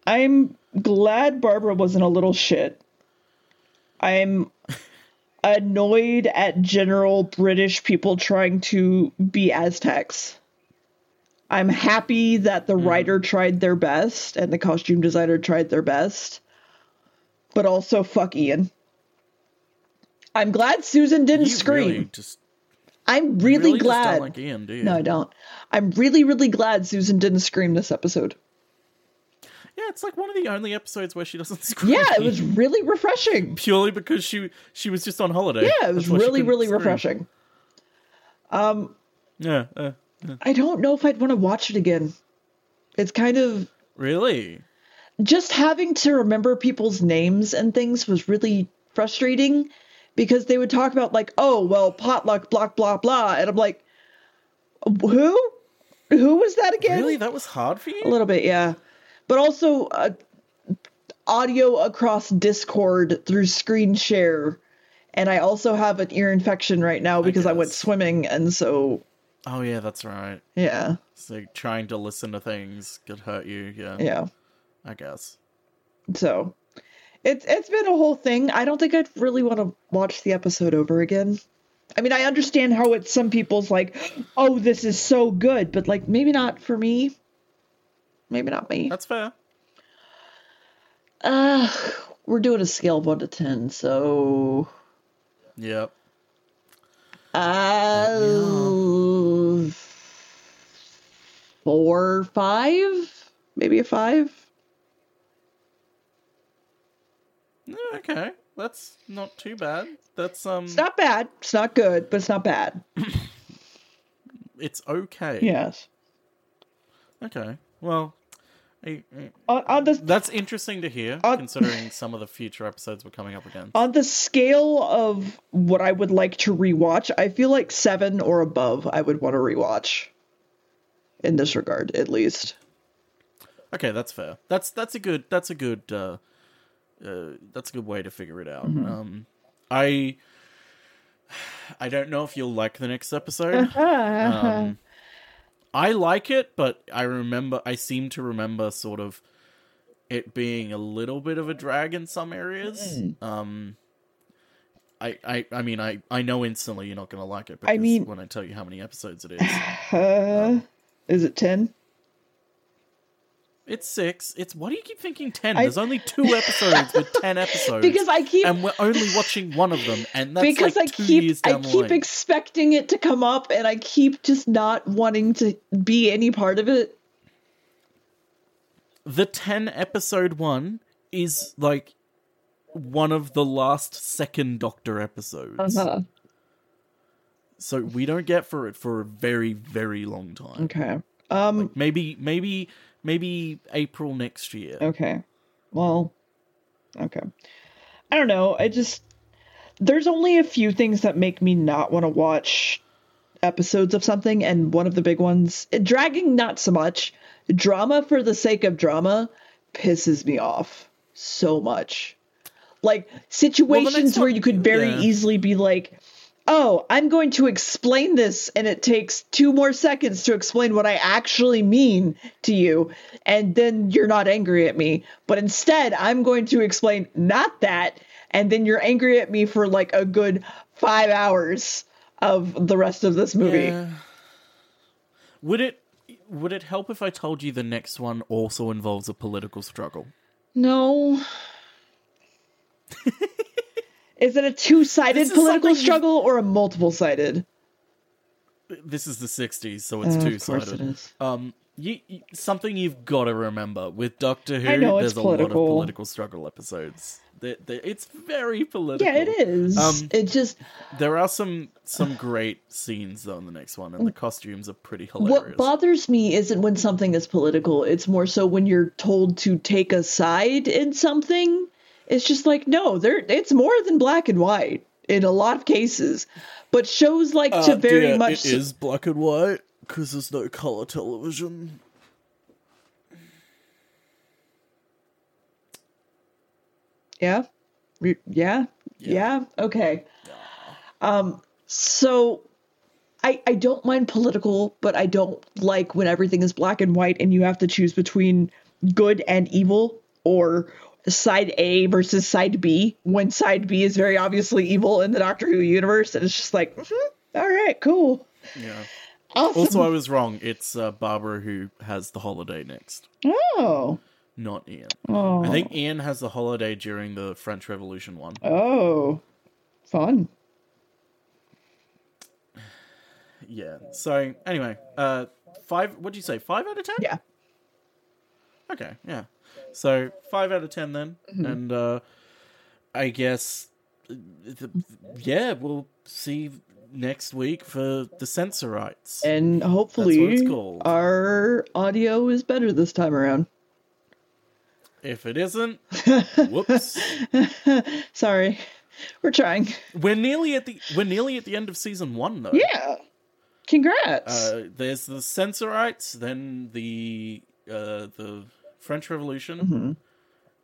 I'm glad Barbara wasn't a little shit. I'm annoyed at general British people trying to be Aztecs. I'm happy that the writer tried their best and the costume designer tried their best. But also fuck Ian. I'm glad Susan didn't You scream. really just I'm really, really glad. like Ian, do you? no, I don't. I'm really, really glad Susan didn't scream this episode. Yeah, it's like one of the only episodes where she doesn't scream. Yeah, it was really refreshing. purely because she she was just on holiday. Yeah, it was That's why she really, really scream. refreshing. Yeah, uh, I don't know if I'd want to watch it again. It's kind of really. just having to remember people's names and things was really frustrating because they would talk about like, oh well, potluck, blah blah blah, and I'm like, who? Who was that again? Really, that was hard for you. A little bit, yeah. But also uh, audio across Discord through screen share. And I also have an ear infection right now because I, went swimming, and so Oh yeah, that's right. yeah, So trying to listen to things could hurt you. Yeah, yeah. I guess. So it's it's been a whole thing. I don't think I'd really want to watch the episode over again. I mean, I understand how it's some people's like, oh, this is so good, but like maybe not for me. Maybe not me. That's fair. Uh, we're doing a scale of one to ten, so Yep. uh, four, five, maybe a five. Okay, that's not too bad. That's um, It's not bad. It's not good, but it's not bad. it's okay. Yes. Okay. Well, I- I- On, on the that's interesting to hear, Uh, considering some of the future episodes we're coming up against. on the scale of what I would like to rewatch, I feel like seven or above I would want to rewatch. In this regard, at least. Okay, that's fair. That's that's a good that's a good uh, uh that's a good way to figure it out. Um, I I don't know if you'll like the next episode. um, I like it, but I remember I seem to remember sort of it being a little bit of a drag in some areas. Um, I, I I mean I I know instantly you're not gonna like it because I mean- when I tell you how many episodes it is, Uh, is it ten? it's six. It's why do you keep thinking ten? I- There's only two episodes with ten episodes. Because I keep and we're only watching one of them, and that's because like I keep I keep expecting it to come up, and I keep just not wanting to be any part of it. the 10 episode one is like one of the last second doctor episodes Uh-huh. So we don't get for it for a very very long time Okay. Um. maybe maybe maybe april next year Okay. Well. Okay. I don't know. I just there's only a few things that make me not want to watch episodes of something, and one of the big ones, dragging not so much. Drama for the sake of drama pisses me off so much. Like situations where one- you could very yeah. easily be like, oh, I'm going to explain this, and it takes two more seconds to explain what I actually mean to you, and then you're not angry at me. But instead, I'm going to explain not that, and then you're angry at me for like a good five hours of the rest of this movie. Yeah. would it would it help if i told you the next one also involves a political struggle No. Is it a two sided political struggle or a multiple sided? this is the 60s so it's Uh, two-sided. um you, you- something you've got to remember with Doctor Who. I know, it's there's a lot of political. political struggle episodes. They- they- it's very political. Yeah, it is. Um, it just There are some some great scenes though in the next one, and the costumes are pretty hilarious. what bothers me isn't when something is political. It's more so when you're told to take a side in something. It's just like no, there it's more than black and white in a lot of cases, but shows like to very yeah, much Uh, It is black and white because there's no color television. Yeah. Re- Yeah. Yeah. Okay. Um so I I don't mind political, but I don't like when everything is black and white and you have to choose between good and evil or side A versus side B when side B is very obviously evil in the Doctor Who universe and it's just like mhm, all right, cool. Yeah. Awesome. Also, I was wrong. It's uh, Barbara who has the holiday next, oh. not Ian. Oh. I think Ian has the holiday during the French Revolution one. Oh. Fun. Yeah. So anyway, uh, five. What'd you say? Five out of ten? Yeah. Okay. Yeah. So five out of ten then, Mm-hmm. and uh, I guess, yeah, we'll see next week for the Sensorites. And hopefully our audio is better this time around. If it isn't, whoops. Sorry. We're trying. We're nearly at the we're nearly at the end of season one though. Yeah. Congrats. Uh, there's the Sensorites, then the uh, the French Revolution, Mm-hmm.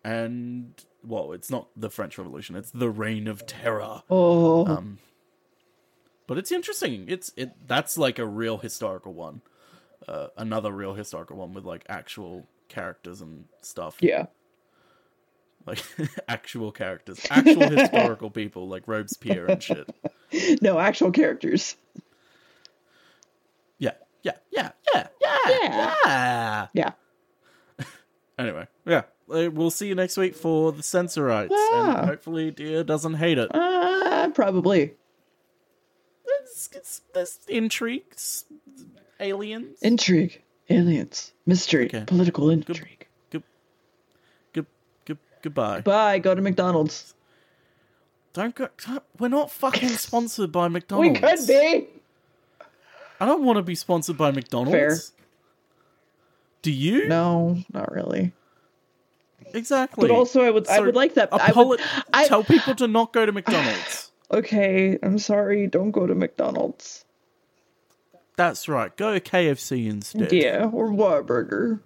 and well, it's not the French Revolution; it's the Reign of Terror. oh. Um, but it's interesting. It's it that's like a real historical one, uh, another real historical one with like actual characters and stuff. yeah. like actual characters, actual historical people like Robespierre and shit. No, actual characters. Yeah, yeah, yeah, yeah, yeah, Yeah. yeah. Yeah. Anyway, yeah, uh, we'll see you next week for the Sensorites. rights, Yeah. and hopefully, Deer doesn't hate it. Uh, probably. It's, it's, there's intrigues, aliens. Intrigue. Aliens. Mystery. Okay. Political intrigue. good, good, good, goodbye. Bye. Go to McDonald's. Don't go. don't- We're not fucking sponsored by McDonald's. We could be. I don't want to be sponsored by McDonald's. Fair. Do you? No, not really. Exactly. But also, I would, I would like that. I would, I, tell people to not go to McDonald's. okay, I'm sorry. Don't go to McDonald's. That's right. Go to KFC instead. Yeah, or Whataburger.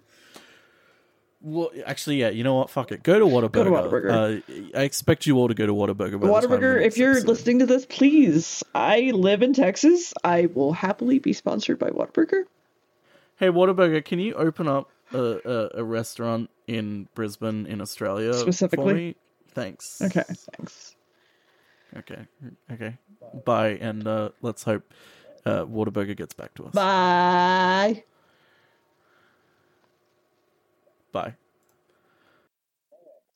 Well, actually, yeah. You know what? Fuck it. Go to Whataburger. Go to Whataburger. Uh, I expect you all to go to Whataburger. by the time of the Whataburger, if you're episode. listening to this, please. I live in Texas. I will happily be sponsored by Whataburger. Hey, Whataburger, can you open up a, a, a restaurant in Brisbane, in Australia, Specifically? For me? Thanks. Okay, thanks. Okay. Okay. Bye, and uh, let's hope uh, Whataburger gets back to us. Bye. Bye.